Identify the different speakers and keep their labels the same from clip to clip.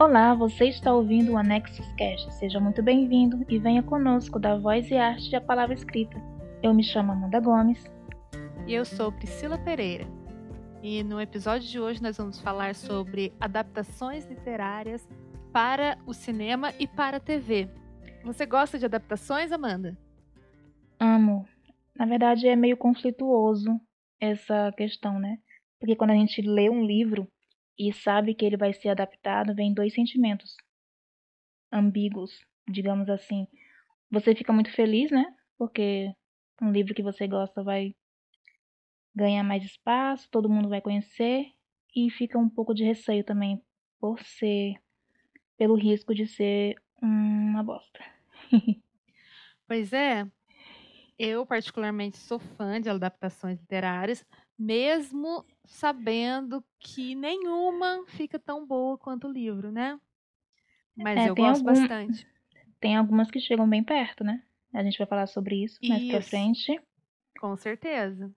Speaker 1: Olá, você está ouvindo o Anexus Cast. Seja muito bem-vindo e venha conosco da voz e arte da palavra escrita. Eu me chamo Amanda Gomes.
Speaker 2: E eu sou Priscila Pereira. E no episódio de hoje nós vamos falar sobre adaptações literárias para o cinema e para a TV. Você gosta de adaptações, Amanda?
Speaker 1: Amo. Na verdade, é meio conflituoso essa questão, né? Porque quando a gente lê um livro, e sabe que ele vai ser adaptado, vem dois sentimentos ambíguos, digamos assim. Você fica muito feliz, né? Porque um livro que você gosta vai ganhar mais espaço, todo mundo vai conhecer e fica um pouco de receio também por ser pelo risco de ser uma bosta.
Speaker 2: pois é. Eu particularmente sou fã de adaptações literárias, mesmo sabendo que nenhuma fica tão boa quanto o livro, né? Mas é, eu gosto algum... bastante.
Speaker 1: Tem algumas que chegam bem perto, né? A gente vai falar sobre isso, isso. mais pra frente.
Speaker 2: Com certeza.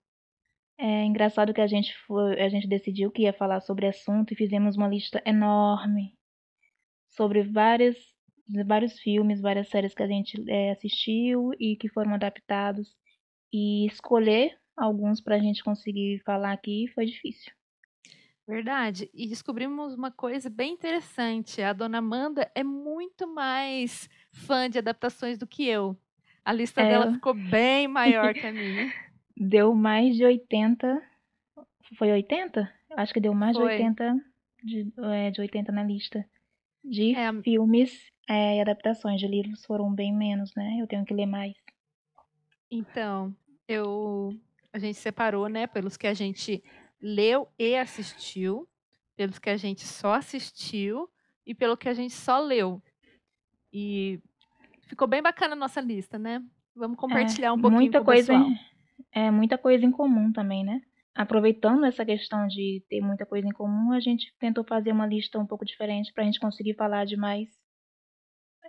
Speaker 1: É engraçado que a gente foi, a gente decidiu que ia falar sobre assunto e fizemos uma lista enorme sobre várias, vários filmes, várias séries que a gente é, assistiu e que foram adaptados. E escolher alguns para a gente conseguir falar aqui foi difícil.
Speaker 2: Verdade. E descobrimos uma coisa bem interessante. A dona Amanda é muito mais fã de adaptações do que eu. A lista é... dela ficou bem maior que a minha.
Speaker 1: Deu mais de 80. Foi 80? Acho que deu mais Foi. de 80 de, é, de 80 na lista. De é, filmes é, e adaptações. De livros foram bem menos, né? Eu tenho que ler mais.
Speaker 2: Então, eu a gente separou, né, pelos que a gente leu e assistiu, pelos que a gente só assistiu e pelo que a gente só leu. E ficou bem bacana a nossa lista, né? Vamos é, compartilhar é, um pouquinho muita com
Speaker 1: coisa,
Speaker 2: pessoal.
Speaker 1: É muita coisa em comum também, né? Aproveitando essa questão de ter muita coisa em comum, a gente tentou fazer uma lista um pouco diferente para a gente conseguir falar de mais,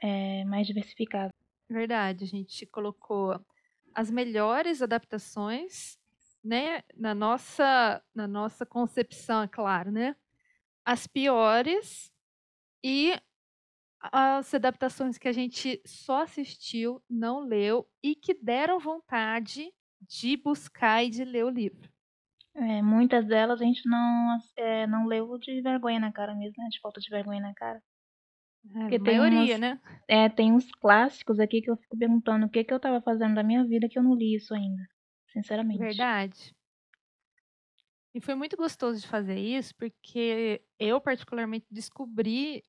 Speaker 1: é, mais diversificado.
Speaker 2: Verdade, a gente colocou as melhores adaptações, né, na nossa, na nossa concepção, é claro, né? As piores e as adaptações que a gente só assistiu, não leu e que deram vontade de buscar e de ler o livro.
Speaker 1: É, muitas delas a gente não, é, não leu de vergonha na cara mesmo, né? De falta de vergonha na cara.
Speaker 2: É, Porque tem maioria, né?
Speaker 1: É, tem uns clássicos aqui que eu fico perguntando o que, que eu tava fazendo da minha vida que eu não li isso ainda. Sinceramente.
Speaker 2: Verdade. E foi muito gostoso de fazer isso, porque eu, particularmente, descobri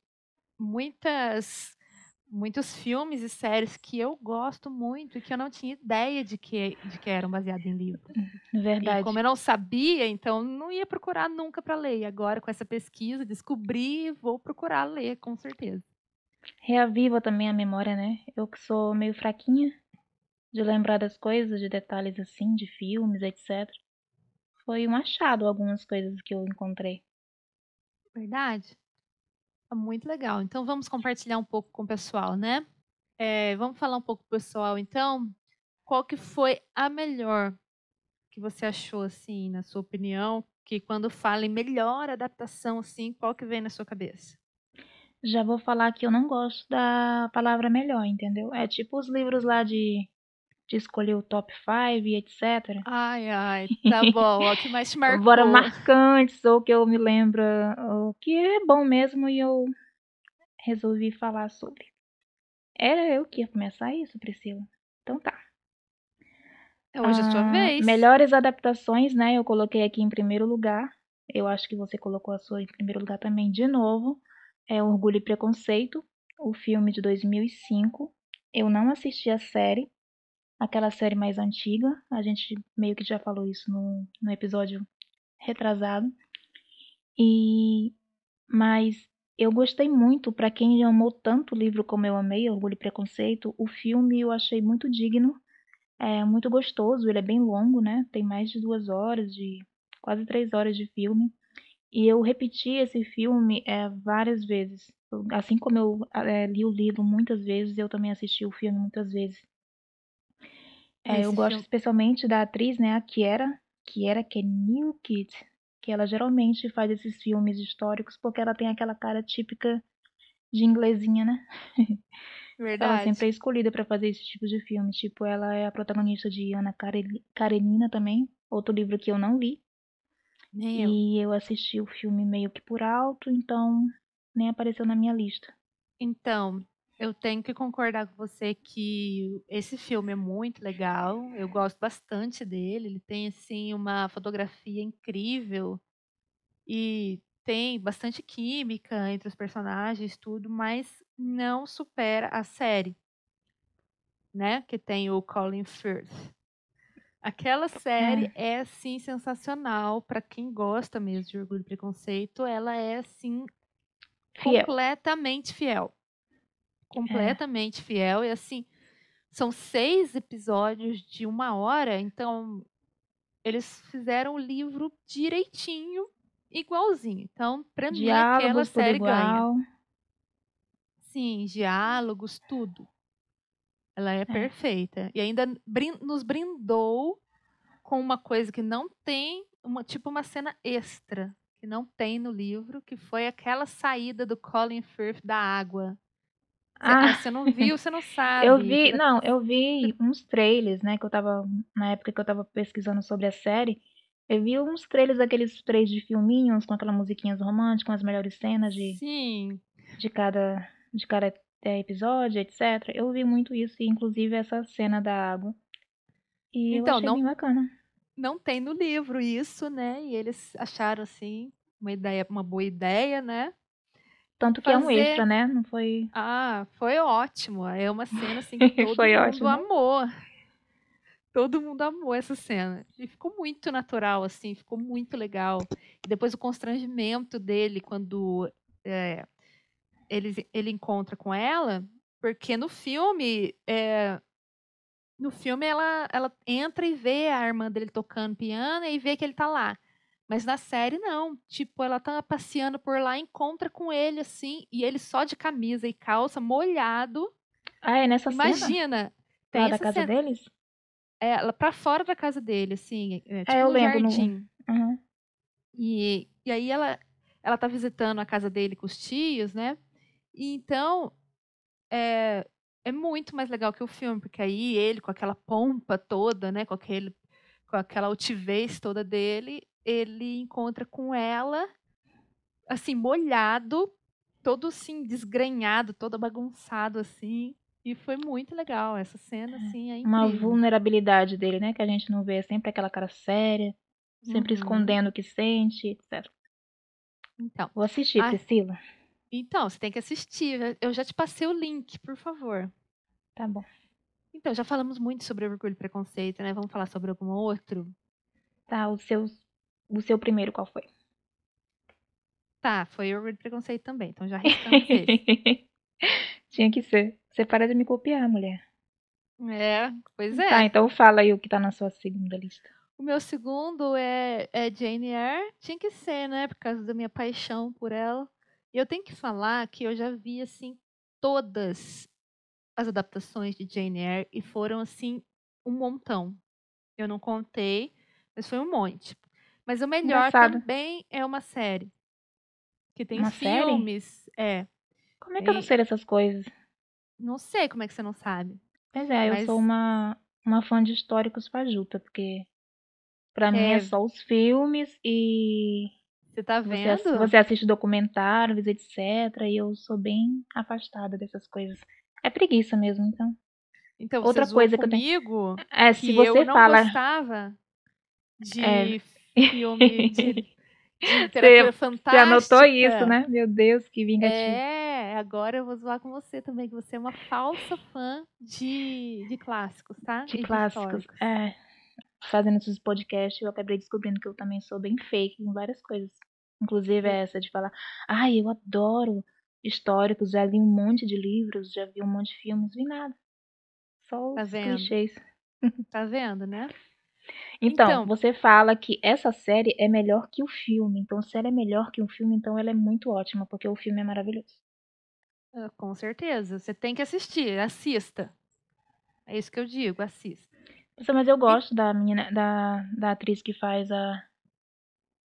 Speaker 2: muitas muitos filmes e séries que eu gosto muito e que eu não tinha ideia de que, de que eram baseados em livro.
Speaker 1: Verdade.
Speaker 2: E como eu não sabia, então não ia procurar nunca para ler. E agora, com essa pesquisa, descobri vou procurar ler, com certeza.
Speaker 1: Reaviva também a memória, né? Eu que sou meio fraquinha de lembrar das coisas, de detalhes assim, de filmes, etc. Foi um achado algumas coisas que eu encontrei.
Speaker 2: Verdade. Muito legal. Então vamos compartilhar um pouco com o pessoal, né? É, vamos falar um pouco pessoal, então. Qual que foi a melhor que você achou, assim, na sua opinião? Que quando fala em melhor adaptação, assim, qual que vem na sua cabeça?
Speaker 1: Já vou falar que eu não gosto da palavra melhor, entendeu? É tipo os livros lá de de escolher o top 5 e etc.
Speaker 2: Ai, ai, tá bom. o que mais te marcou?
Speaker 1: Bora marcantes, ou que eu me lembro, o que é bom mesmo e eu resolvi falar sobre. Era eu que ia começar isso, Priscila. Então tá.
Speaker 2: É hoje ah, a sua ah, vez.
Speaker 1: Melhores adaptações, né? Eu coloquei aqui em primeiro lugar. Eu acho que você colocou a sua em primeiro lugar também de novo. É Orgulho e Preconceito, o filme de 2005. Eu não assisti a série, aquela série mais antiga. A gente meio que já falou isso no, no episódio retrasado. E mas eu gostei muito, para quem amou tanto o livro como eu amei, Orgulho e Preconceito, o filme eu achei muito digno, é muito gostoso, ele é bem longo, né? Tem mais de duas horas, de quase três horas de filme. E eu repeti esse filme é, várias vezes. Assim como eu é, li o livro muitas vezes, eu também assisti o filme muitas vezes. É, eu gosto filme. especialmente da atriz, né, a Kiera, Kiera Kid, que ela geralmente faz esses filmes históricos porque ela tem aquela cara típica de inglesinha, né?
Speaker 2: Verdade.
Speaker 1: Ela sempre é escolhida pra fazer esse tipo de filme. Tipo, ela é a protagonista de Ana Karenina também, outro livro que eu não li.
Speaker 2: Nem eu.
Speaker 1: E eu assisti o filme meio que por alto, então nem apareceu na minha lista.
Speaker 2: Então, eu tenho que concordar com você que esse filme é muito legal. Eu gosto bastante dele. Ele tem assim uma fotografia incrível e tem bastante química entre os personagens, tudo, mas não supera a série, né? Que tem o Colin Firth. Aquela série é, é assim sensacional para quem gosta mesmo de Orgulho e Preconceito. Ela é assim
Speaker 1: Fiel.
Speaker 2: completamente fiel, completamente fiel e assim são seis episódios de uma hora, então eles fizeram o livro direitinho, igualzinho. Então, para mim, aquela
Speaker 1: Diálogos,
Speaker 2: série ganha.
Speaker 1: igual.
Speaker 2: Sim, diálogos, tudo. Ela é
Speaker 1: É.
Speaker 2: perfeita. E ainda nos brindou com uma coisa que não tem, uma, tipo uma cena extra, que não tem no livro, que foi aquela saída do Colin Firth da água.
Speaker 1: Ah,
Speaker 2: Você não viu, você não sabe.
Speaker 1: eu vi, não, eu vi uns trailers, né, que eu tava, na época que eu tava pesquisando sobre a série, eu vi uns trailers, aqueles trailers de filminhos, com aquelas musiquinhas românticas, as melhores cenas de,
Speaker 2: Sim,
Speaker 1: de cada, de cada é, episódio, etc. Eu vi muito isso, e inclusive essa cena da água. E
Speaker 2: Então,
Speaker 1: eu achei
Speaker 2: não-
Speaker 1: bem bacana.
Speaker 2: não tem no livro isso, né? E eles acharam assim uma ideia, uma boa ideia, né?
Speaker 1: Tanto que é um
Speaker 2: fazer-
Speaker 1: extra, né, não foi...
Speaker 2: Ah, foi ótimo. É uma cena assim que todo
Speaker 1: Foi
Speaker 2: mundo
Speaker 1: ótimo.
Speaker 2: amou. Todo mundo amou essa cena. E ficou muito natural, assim, ficou muito legal. E depois o constrangimento dele quando é, ele, ele encontra com ela, porque no filme. é, no filme ela, ela entra e vê a irmã dele tocando piano e vê que ele tá lá. Mas na série não. Tipo, ela tá passeando por lá, encontra com ele assim, e ele só de camisa e calça, molhado.
Speaker 1: Ah, é nessa cena?
Speaker 2: Imagina.
Speaker 1: Lá da casa
Speaker 2: cena.
Speaker 1: deles?
Speaker 2: É, pra fora da casa dele, assim, é, tipo
Speaker 1: eu
Speaker 2: no
Speaker 1: lembro no-
Speaker 2: jardim.
Speaker 1: Uhum.
Speaker 2: E, e aí ela, ela tá visitando a casa dele com os tios, né? E então é, é muito mais legal que o filme, porque aí ele, com aquela pompa toda, né? Com, aquele, com aquela altivez toda dele, ele encontra com ela, assim, molhado, todo assim, desgrenhado, todo bagunçado, assim. E foi muito legal essa cena, assim, é
Speaker 1: Uma vulnerabilidade dele, né, que a gente não vê, é sempre aquela cara séria, sempre
Speaker 2: Uhum.
Speaker 1: escondendo o que sente, etc.
Speaker 2: Então,
Speaker 1: Vou assistir,
Speaker 2: Ah.
Speaker 1: Priscila.
Speaker 2: Então, você tem que assistir. Eu já te passei o link, por favor.
Speaker 1: Tá bom.
Speaker 2: Então, já falamos muito sobre orgulho e preconceito, né? Vamos falar sobre algum outro?
Speaker 1: Tá, o seu, o seu primeiro qual foi?
Speaker 2: Tá, foi orgulho e preconceito também. Então já esse.
Speaker 1: Tinha que ser. Você para de me copiar, mulher.
Speaker 2: É, pois é.
Speaker 1: Tá, então fala aí o que tá na sua segunda lista.
Speaker 2: O meu segundo é, é Jane Eyre. Tinha que ser, né? Por causa da minha paixão por ela. E eu tenho que falar que eu já vi, assim, todas as adaptações de Jane Eyre e foram, assim, um montão. Eu não contei, mas foi um monte. Mas o melhor
Speaker 1: Engraçado.
Speaker 2: também é uma série. Que tem
Speaker 1: Uma série?
Speaker 2: filmes. É.
Speaker 1: Como é que eu não sei dessas coisas?
Speaker 2: Não sei como é que você não sabe.
Speaker 1: Pois é, eu
Speaker 2: Mas-
Speaker 1: sou uma, uma fã de históricos fajuta, porque pra mim
Speaker 2: É.
Speaker 1: é só os filmes e
Speaker 2: Você tá
Speaker 1: você,
Speaker 2: vendo?
Speaker 1: ass- você assiste documentários, etc. E eu sou bem afastada dessas coisas. É preguiça mesmo, então.
Speaker 2: Então,
Speaker 1: outra
Speaker 2: você zoou
Speaker 1: coisa que eu tenho-
Speaker 2: comigo
Speaker 1: É,
Speaker 2: que
Speaker 1: se você
Speaker 2: eu não
Speaker 1: fala.
Speaker 2: gostava de
Speaker 1: É.
Speaker 2: filme de, de
Speaker 1: Você,
Speaker 2: literatura
Speaker 1: você
Speaker 2: fantástica.
Speaker 1: anotou isso, né? Meu Deus, que vingativo.
Speaker 2: É, agora eu vou zoar com você também, que você é uma falsa fã de, de clássicos, tá?
Speaker 1: De
Speaker 2: E
Speaker 1: clássicos.
Speaker 2: históricos.
Speaker 1: É. Fazendo esses podcasts, eu acabei descobrindo que eu também sou bem fake em várias coisas. Inclusive essa de falar, ai, eu adoro históricos, já li um monte de livros, já vi um monte de filmes, vi nada. Só os
Speaker 2: Tá vendo?
Speaker 1: clichês.
Speaker 2: Tá vendo, né?
Speaker 1: Então,
Speaker 2: Então-
Speaker 1: você fala que essa série é melhor que o filme. Então, se ela é melhor que um filme, então ela é muito ótima, porque o filme é maravilhoso.
Speaker 2: Ah, Com certeza. Você tem que assistir, assista. É isso que eu digo, assista.
Speaker 1: Nossa, Mas eu gosto da menina, da, da atriz que faz a,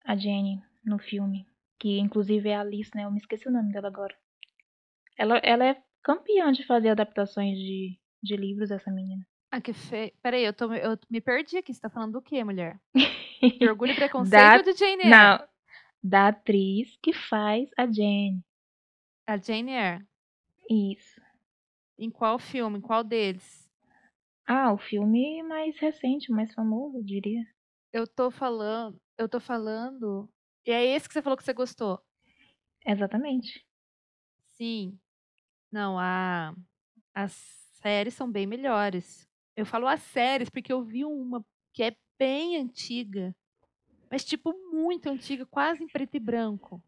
Speaker 1: a Jenny no filme. Que inclusive é a Alice, né? Eu me esqueci o nome dela agora. Ela, ela é campeã de fazer adaptações de, de livros, essa menina.
Speaker 2: Ah, que feio. Peraí, eu, tô, eu me perdi aqui. Você tá falando do quê, mulher? De Orgulho e Preconceito
Speaker 1: Da-
Speaker 2: ou de Jane Eyre?
Speaker 1: Não, da atriz que faz a Jane.
Speaker 2: A Jane Eyre.
Speaker 1: Isso.
Speaker 2: Em qual filme? Em qual deles?
Speaker 1: Ah, o filme mais recente, mais famoso, eu diria.
Speaker 2: Eu tô falando. Eu tô falando. E é esse que você falou que você gostou?
Speaker 1: Exatamente.
Speaker 2: Sim. Não, a, as séries são bem melhores. Eu falo as séries porque eu vi uma que é bem antiga, mas tipo muito antiga, quase em preto e branco.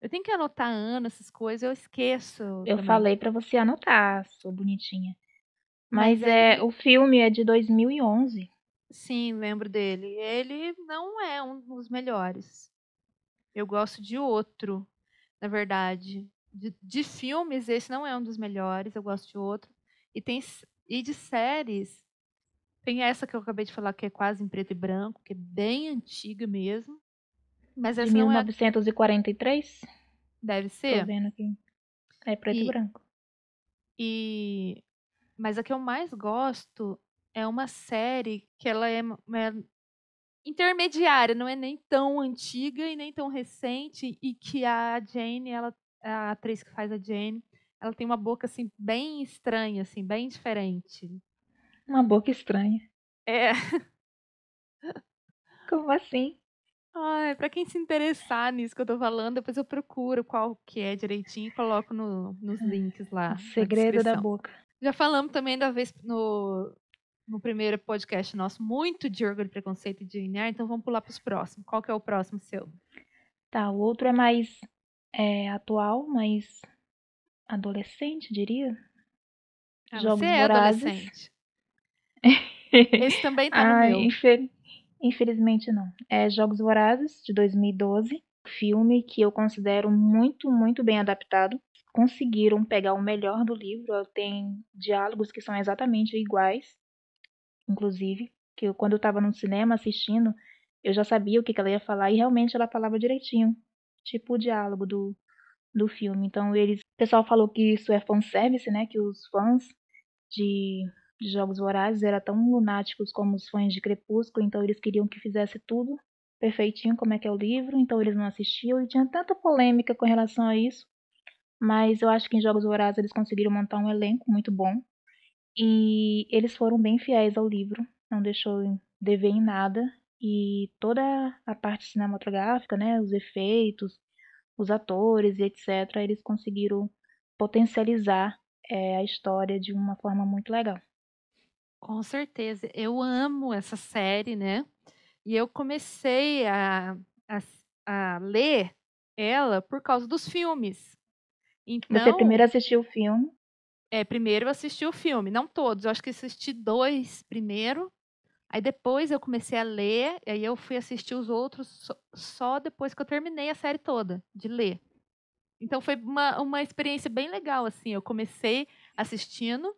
Speaker 2: Eu tenho que anotar ano, essas coisas, eu esqueço.
Speaker 1: Eu
Speaker 2: também.
Speaker 1: falei pra você anotar, sou bonitinha. Mas,
Speaker 2: Mas
Speaker 1: é, o filme é de 2011.
Speaker 2: Sim, lembro dele. Ele não é um dos melhores. Eu gosto de outro, na verdade. De, de filmes, esse não é um dos melhores. Eu gosto de outro. E, tem, e de séries, tem essa que eu acabei de falar, que é quase em preto e branco, que é bem antiga mesmo. Mas
Speaker 1: De
Speaker 2: essa não é.
Speaker 1: 1943.
Speaker 2: Deve
Speaker 1: Tô
Speaker 2: ser.
Speaker 1: vendo aqui. É preto e,
Speaker 2: E-
Speaker 1: branco.
Speaker 2: E mas a que eu mais gosto é uma série que ela é, é intermediária, não é nem tão antiga e nem tão recente e que a Jane, ela a atriz que faz a Jane, ela tem uma boca assim bem estranha, assim, bem diferente.
Speaker 1: Uma boca estranha.
Speaker 2: É,
Speaker 1: Como assim?
Speaker 2: ai, para quem se interessar nisso que eu tô falando, depois eu procuro qual que é direitinho e coloco no- nos links lá.
Speaker 1: O segredo da boca.
Speaker 2: Já falamos também da vez no, no primeiro podcast nosso muito de orgulho, preconceito e de Jane então vamos pular para os próximos. Qual que é o próximo seu?
Speaker 1: Tá, o outro é mais é, atual, mais adolescente, diria.
Speaker 2: Ah,
Speaker 1: Jogos
Speaker 2: você é
Speaker 1: Vorazes.
Speaker 2: adolescente. Esse também tá no
Speaker 1: Ai,
Speaker 2: meu.
Speaker 1: infel- Infelizmente não. É Jogos Vorazes, de 2012. Filme que eu considero muito, muito bem adaptado. Conseguiram pegar o melhor do livro. Tem diálogos que são exatamente iguais. Inclusive, que eu, quando eu estava no cinema assistindo, eu já sabia o que, que ela ia falar e realmente ela falava direitinho. Tipo o diálogo do, do filme. Então, eles. O pessoal falou que isso é fanservice, né? Que os fãs de, de Jogos Vorazes eram tão lunáticos como os fãs de Crepúsculo, então eles queriam que fizesse tudo perfeitinho como é que é o livro, então eles não assistiam e tinha tanta polêmica com relação a isso. Mas eu acho que em Jogos Vorazes eles conseguiram montar um elenco muito bom e eles foram bem fiéis ao livro, não deixou dever em nada e toda a parte cinematográfica, né, os efeitos, os atores e etc, eles conseguiram potencializar é, a história de uma forma muito legal.
Speaker 2: Com certeza. Eu amo essa série, né? E eu comecei a, a, a ler ela por causa dos filmes. Então,
Speaker 1: Você primeiro assistiu o filme,
Speaker 2: É, primeiro eu assisti o filme, não todos, eu acho que assisti dois primeiro. Aí depois eu comecei a ler, e aí eu fui assistir os outros só, só depois que eu terminei a série toda de ler. Então foi uma, uma experiência bem legal, assim. Eu comecei assistindo,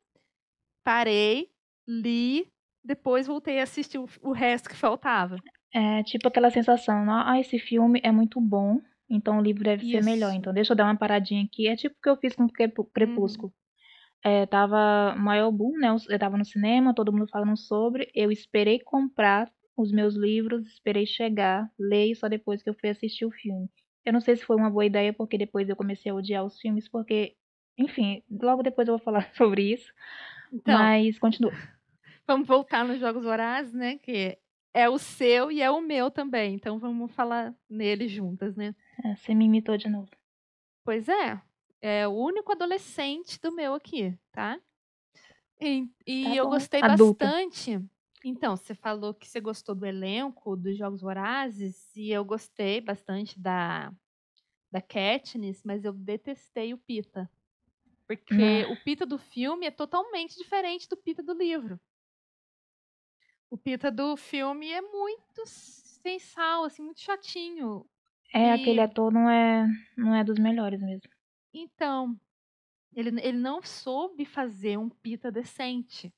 Speaker 2: parei, li, depois voltei a assistir o, o resto que faltava.
Speaker 1: é tipo aquela sensação, ah, esse filme é muito bom, então o livro deve ser melhor,
Speaker 2: Isso.
Speaker 1: então deixa eu dar uma paradinha aqui. É tipo o que eu fiz com Crepu- Crepúsculo. É, tava maior boom, né? Eu tava no cinema, todo mundo falando sobre. Eu esperei comprar os meus livros, esperei chegar, ler e só depois que eu fui assistir o filme. Eu não sei se foi uma boa ideia, porque depois eu comecei a odiar os filmes, porque, enfim, logo depois eu vou falar sobre isso.
Speaker 2: Então,
Speaker 1: Mas continua.
Speaker 2: Vamos voltar nos Jogos Vorazes, né? Que é o seu e é o meu também. Então vamos falar nele juntas, né?
Speaker 1: É, Você me imitou de novo.
Speaker 2: Pois é. É o único adolescente do meu aqui, tá? E, e
Speaker 1: Tá
Speaker 2: eu
Speaker 1: bom.
Speaker 2: gostei
Speaker 1: Adulta.
Speaker 2: bastante. Então, você falou que você gostou do elenco dos Jogos Vorazes, e eu gostei bastante da, da Katniss, mas eu detestei o Pita. Porque
Speaker 1: Ah.
Speaker 2: o Pita do filme é totalmente diferente do Pita do livro. O Pita do filme é muito sem sal, assim, muito chatinho.
Speaker 1: É,
Speaker 2: E-
Speaker 1: aquele ator não é, não é dos melhores mesmo.
Speaker 2: Então, ele, ele não soube fazer um Pita decente.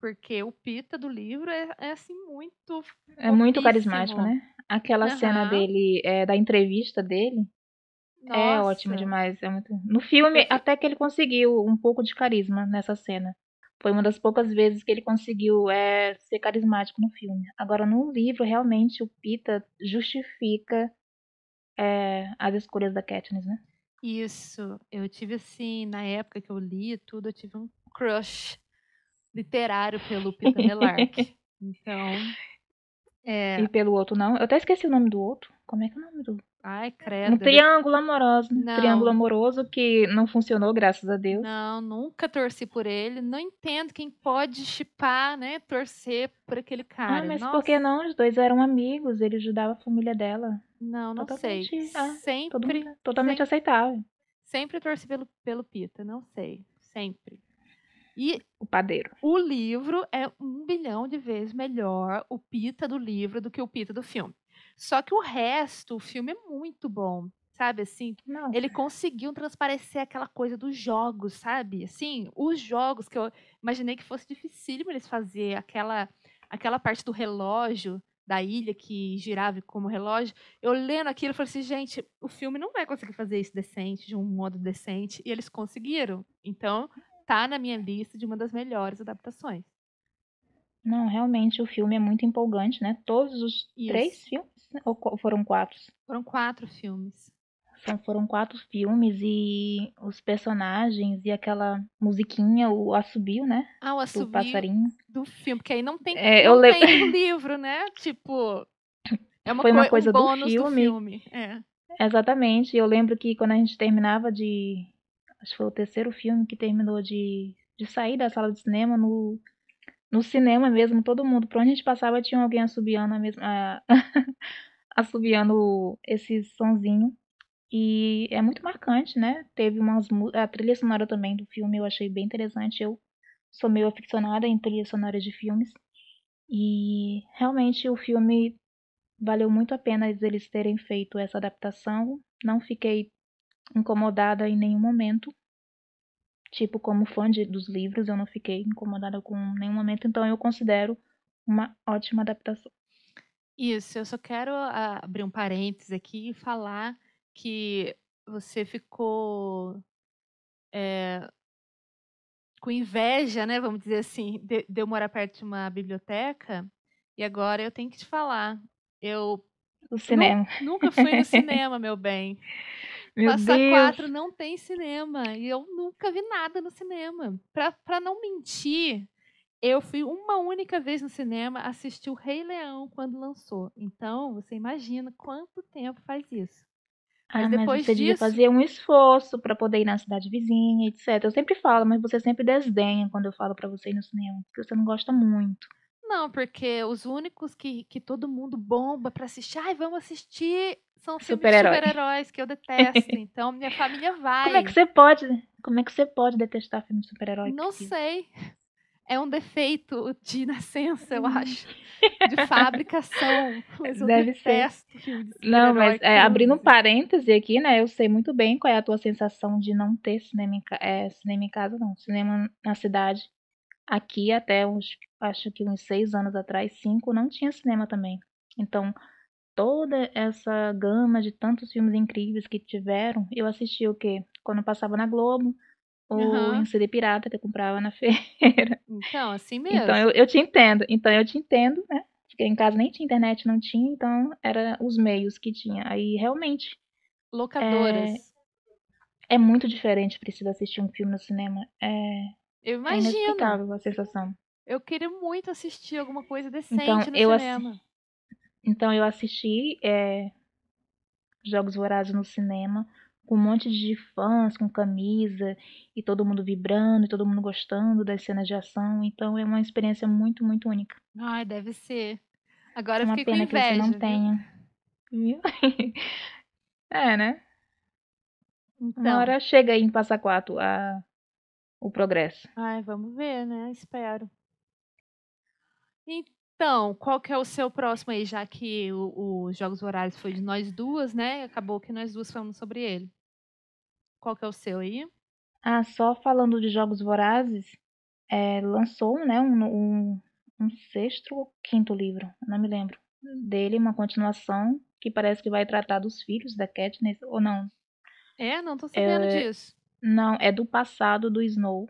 Speaker 2: Porque o Pita do livro é, é, assim, muito.
Speaker 1: É muito carismático, né? Aquela cena
Speaker 2: Aham.
Speaker 1: dele, é, da entrevista dele, É ótimo
Speaker 2: Nossa.
Speaker 1: demais. É muito... No filme, até que ele conseguiu um pouco de carisma nessa cena. Foi uma das poucas vezes que ele conseguiu é, ser carismático no filme. Agora, no livro, realmente, o Pita justifica é, as escolhas da Katniss, né?
Speaker 2: Isso. Eu tive, assim, na época que eu li tudo, eu tive um crush literário pelo Peter Melark. Então, é...
Speaker 1: E pelo outro não. Eu até esqueci o nome do outro. Como é que é o nome do...
Speaker 2: Ai, credo.
Speaker 1: Um triângulo amoroso. Um triângulo amoroso que não funcionou, graças a Deus.
Speaker 2: Não, nunca torci por ele. Não entendo quem pode chipar, né? Torcer por aquele cara.
Speaker 1: Ah, mas
Speaker 2: Nossa.
Speaker 1: por que não? Os dois eram amigos, ele ajudava a família dela.
Speaker 2: Não, não
Speaker 1: totalmente,
Speaker 2: sei.
Speaker 1: Ah,
Speaker 2: sempre,
Speaker 1: mundo, totalmente
Speaker 2: sempre,
Speaker 1: aceitável.
Speaker 2: Sempre torci pelo, pelo Pita, não sei. Sempre. E
Speaker 1: o padeiro.
Speaker 2: O livro é um bilhão de vezes melhor o Pita do livro do que o Pita do filme. Só que o resto, o filme é muito bom, sabe? Assim, ele conseguiu transparecer aquela coisa dos jogos, sabe? Assim, os jogos que eu imaginei que fosse dificílimo eles fazer aquela aquela parte do relógio da ilha que girava como relógio. Eu lendo aquilo, eu falei assim, gente, o filme não vai conseguir fazer isso decente, de um modo decente, e eles conseguiram. Então, tá na minha lista de uma das melhores adaptações.
Speaker 1: Não, realmente o filme é muito empolgante, né? Todos os
Speaker 2: Isso.
Speaker 1: três filmes, né? ou foram quatro?
Speaker 2: Foram quatro filmes.
Speaker 1: São, foram quatro filmes e os personagens e aquela musiquinha, o assobio, né?
Speaker 2: Ah, o
Speaker 1: Do
Speaker 2: assobio
Speaker 1: passarinho.
Speaker 2: do filme, que aí não tem,
Speaker 1: É,
Speaker 2: não
Speaker 1: eu
Speaker 2: tem no livro, né? Tipo, é uma,
Speaker 1: Foi uma
Speaker 2: coi-
Speaker 1: coisa
Speaker 2: um
Speaker 1: do filme.
Speaker 2: filme. É.
Speaker 1: Exatamente. Eu lembro que quando a gente terminava de. Acho que foi o terceiro filme que terminou de, de sair da sala de cinema, no, no cinema mesmo, todo mundo, por onde a gente passava, tinha alguém assobiando a mesma. a- assobiando esse sonzinho. E é muito marcante, né? Teve umas. A trilha sonora também do filme eu achei bem interessante. Eu sou meio aficionada em trilhas sonoras de filmes. E realmente o filme valeu muito a pena eles terem feito essa adaptação. Não fiquei incomodada em nenhum momento. Tipo, como fã de, dos livros, eu não fiquei incomodada com nenhum momento. Então eu considero uma ótima adaptação.
Speaker 2: Isso, eu só quero ah, abrir um parênteses aqui e falar que você ficou é, com inveja, né? Vamos dizer assim, de, de eu morar perto de uma biblioteca. E agora eu tenho que te falar. Eu
Speaker 1: O cinema.
Speaker 2: nu- nunca fui no cinema, meu bem.
Speaker 1: Meu
Speaker 2: Passa
Speaker 1: Deus.
Speaker 2: quatro não tem cinema. E eu nunca vi nada no cinema. Pra, pra não mentir, eu fui uma única vez no cinema assistir o Rei Leão quando lançou. Então, você imagina quanto tempo faz isso.
Speaker 1: Ah,
Speaker 2: Mas
Speaker 1: mas
Speaker 2: depois
Speaker 1: você devia
Speaker 2: disso-
Speaker 1: fazer um esforço pra poder ir na cidade vizinha, etc. Eu sempre falo, mas você sempre desdenha quando eu falo pra você ir no cinema, porque você não gosta muito.
Speaker 2: Não, porque os únicos que, que todo mundo bomba pra assistir, ai, vamos assistir, são filmes de
Speaker 1: Super-herói.
Speaker 2: super-heróis que eu detesto. Então, minha família vai.
Speaker 1: Como é que você pode, como é que você pode detestar filme de super-herói?
Speaker 2: Não sei. É um defeito de nascença, eu
Speaker 1: Hum.
Speaker 2: acho. De fabricação. Mas eu
Speaker 1: Deve ser.
Speaker 2: detesto filme de
Speaker 1: Não, mas é, abrindo um parêntese aqui, né? Eu sei muito bem qual é a tua sensação de não ter cinema em, é, cinema em casa, não. Cinema na cidade. Aqui até uns, acho que uns seis anos atrás, cinco, não tinha cinema também. Então, toda essa gama de tantos filmes incríveis que tiveram, eu assistia o quê? Quando passava na Globo, ou
Speaker 2: Aham.
Speaker 1: em CD pirata que eu comprava na feira.
Speaker 2: Então, assim mesmo.
Speaker 1: Então eu, eu te entendo. Então eu te entendo, né? Porque em casa nem tinha internet, não tinha, então era os meios que tinha. Aí realmente
Speaker 2: Locadoras.
Speaker 1: é muito diferente Priscila assistir um filme no cinema. É,
Speaker 2: Eu
Speaker 1: é
Speaker 2: imagino.
Speaker 1: inexplicável a sensação.
Speaker 2: Eu queria muito assistir alguma coisa decente
Speaker 1: Então,
Speaker 2: no
Speaker 1: eu assi-
Speaker 2: cinema.
Speaker 1: Então eu assisti é, Jogos Vorazes no cinema com um monte de fãs com camisa e todo mundo vibrando e todo mundo gostando das cenas de ação. Então é uma experiência muito, muito única.
Speaker 2: Ai, deve ser. Agora
Speaker 1: É
Speaker 2: eu
Speaker 1: uma
Speaker 2: fiquei com
Speaker 1: pena que você
Speaker 2: inveja.
Speaker 1: não
Speaker 2: viu?
Speaker 1: tenha. Viu? é, né? Uma
Speaker 2: Então.
Speaker 1: hora chega aí em Passa Quatro a, o progresso.
Speaker 2: Ai, vamos ver, né? Espero. Então, qual que é o seu próximo aí, já que o- os Jogos Vorazes foi de nós duas, né? Acabou que nós duas falamos sobre ele. Qual que é o seu aí?
Speaker 1: Ah, só falando de Jogos Vorazes, é, lançou né, um, um, um sexto ou quinto livro, não me lembro, dele, uma continuação que parece que vai tratar dos filhos da Katniss, ou não,
Speaker 2: É? Não tô sabendo
Speaker 1: É,
Speaker 2: disso.
Speaker 1: Não, é do passado do Snow.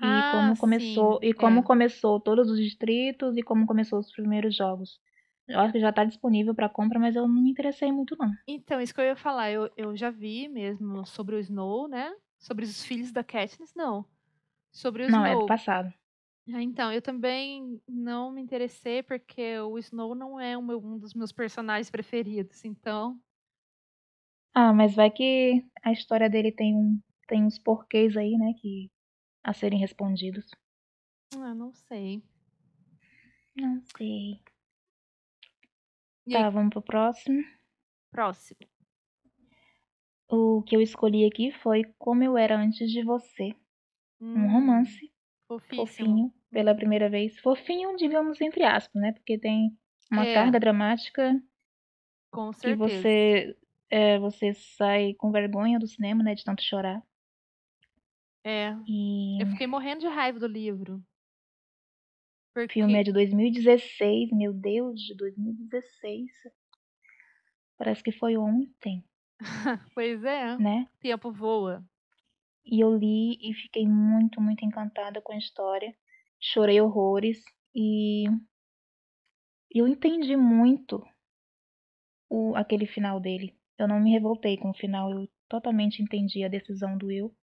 Speaker 1: E
Speaker 2: Ah,
Speaker 1: como começou,
Speaker 2: sim.
Speaker 1: e como
Speaker 2: É.
Speaker 1: começou todos os distritos e como começou os primeiros jogos. Eu acho que já tá disponível pra compra, mas eu não me interessei muito não.
Speaker 2: Então, isso que eu ia falar, eu, eu já vi mesmo sobre o Snow, né? Sobre os filhos da Katniss, não. Sobre o
Speaker 1: Não, é do
Speaker 2: Snow.
Speaker 1: passado.
Speaker 2: Ah, Então, eu também não me interessei porque o Snow não é o meu- um dos meus personagens preferidos. Então,
Speaker 1: Ah, mas vai que a história dele tem um tem uns porquês aí, né, que a serem respondidos.
Speaker 2: ah, não sei.
Speaker 1: Não sei.
Speaker 2: E
Speaker 1: Tá,
Speaker 2: aí,
Speaker 1: vamos pro próximo.
Speaker 2: próximo.
Speaker 1: O que eu escolhi aqui foi Como Eu Era Antes de Você. Um
Speaker 2: Hum,
Speaker 1: romance
Speaker 2: Fofíssimo.
Speaker 1: fofinho, pela primeira vez. Fofinho, digamos, entre aspas, né? Porque tem uma
Speaker 2: É.
Speaker 1: carga dramática
Speaker 2: Com certeza.
Speaker 1: você, é, você sai com vergonha do cinema, né? De tanto chorar.
Speaker 2: É.
Speaker 1: E
Speaker 2: Eu fiquei morrendo de raiva do livro.
Speaker 1: o
Speaker 2: Porque.
Speaker 1: filme é de 2016, meu Deus, de 2016. Parece que foi ontem,
Speaker 2: Pois é,
Speaker 1: né?
Speaker 2: o tempo voa.
Speaker 1: E eu li e fiquei muito, muito encantada com a história. Chorei horrores e eu entendi muito o, aquele final dele. Eu não me revoltei com o final, eu totalmente entendi a decisão do Will.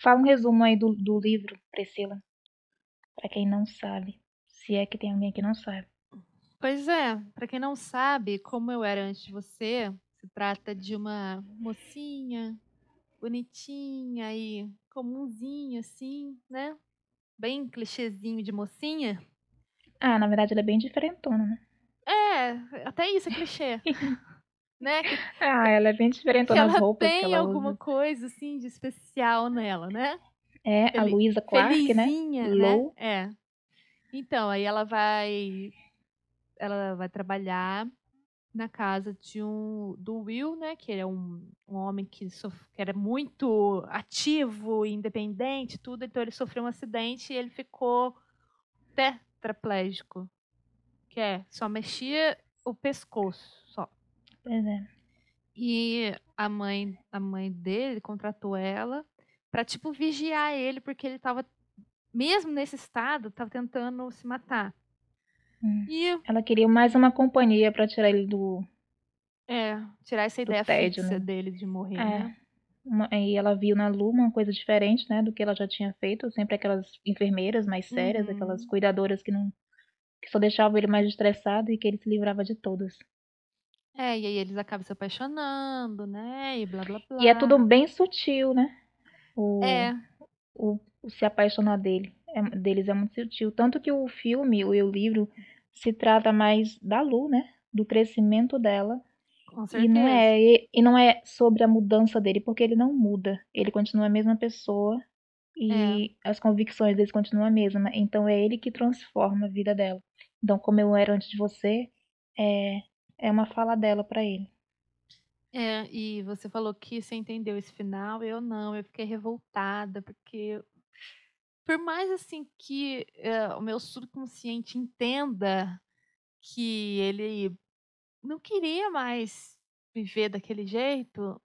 Speaker 1: Fala um resumo aí do, do livro, Priscila, pra quem não sabe. Se é que tem alguém que não sabe.
Speaker 2: Pois é, pra quem não sabe, como eu era antes de você, se trata de uma mocinha bonitinha e comumzinha, assim, né? Bem clichêzinho de mocinha.
Speaker 1: Ah, na verdade ela é bem diferentona, né?
Speaker 2: É, até isso é clichê. né? Que,
Speaker 1: Ah, ela é bem
Speaker 2: que
Speaker 1: diferentona as
Speaker 2: ela
Speaker 1: roupas que
Speaker 2: tem
Speaker 1: ela
Speaker 2: alguma
Speaker 1: usa.
Speaker 2: coisa, assim, de especial nela, né?
Speaker 1: É, a
Speaker 2: Fel-
Speaker 1: Luísa Clark, né?
Speaker 2: Né? É. Então, aí ela vai ela vai trabalhar na casa de um do Will, né, que ele é um, um homem que, sof- que era muito ativo, independente, tudo, então ele sofreu um acidente e ele ficou tetraplégico, que é só mexia o pescoço, só.
Speaker 1: Pois é.
Speaker 2: E a mãe, a mãe dele contratou ela pra tipo vigiar ele porque ele tava mesmo nesse estado, tava tentando se matar.
Speaker 1: Hum.
Speaker 2: E
Speaker 1: Ela queria mais uma companhia pra tirar ele do.
Speaker 2: é, tirar essa ideia
Speaker 1: tédio,
Speaker 2: fixa
Speaker 1: né?
Speaker 2: dele de morrer,
Speaker 1: É.
Speaker 2: né?
Speaker 1: Uma- e ela viu na Lu uma coisa diferente, né, do que ela já tinha feito. Sempre aquelas enfermeiras mais sérias,
Speaker 2: Uhum.
Speaker 1: aquelas cuidadoras que não. que só deixavam ele mais estressado e que ele se livrava de todas.
Speaker 2: É, e aí eles acabam se apaixonando, né? E blá blá blá.
Speaker 1: E é tudo bem sutil, né? O,
Speaker 2: É,
Speaker 1: o, o se apaixonar dele, é- deles é muito sutil. Tanto que o filme, o, o livro, se trata mais da Lu, né? Do crescimento dela.
Speaker 2: com
Speaker 1: E
Speaker 2: certeza.
Speaker 1: não, é, e, e não é sobre a mudança dele, porque ele não muda. Ele continua a mesma pessoa e as convicções dele continuam a mesma. Então é ele que transforma a vida dela. Então, como eu era antes de você, é, é uma fala dela pra ele.
Speaker 2: É, e você falou que você entendeu esse final, eu não, eu fiquei revoltada, porque por mais assim que é, o meu subconsciente entenda que ele não queria mais viver daquele jeito,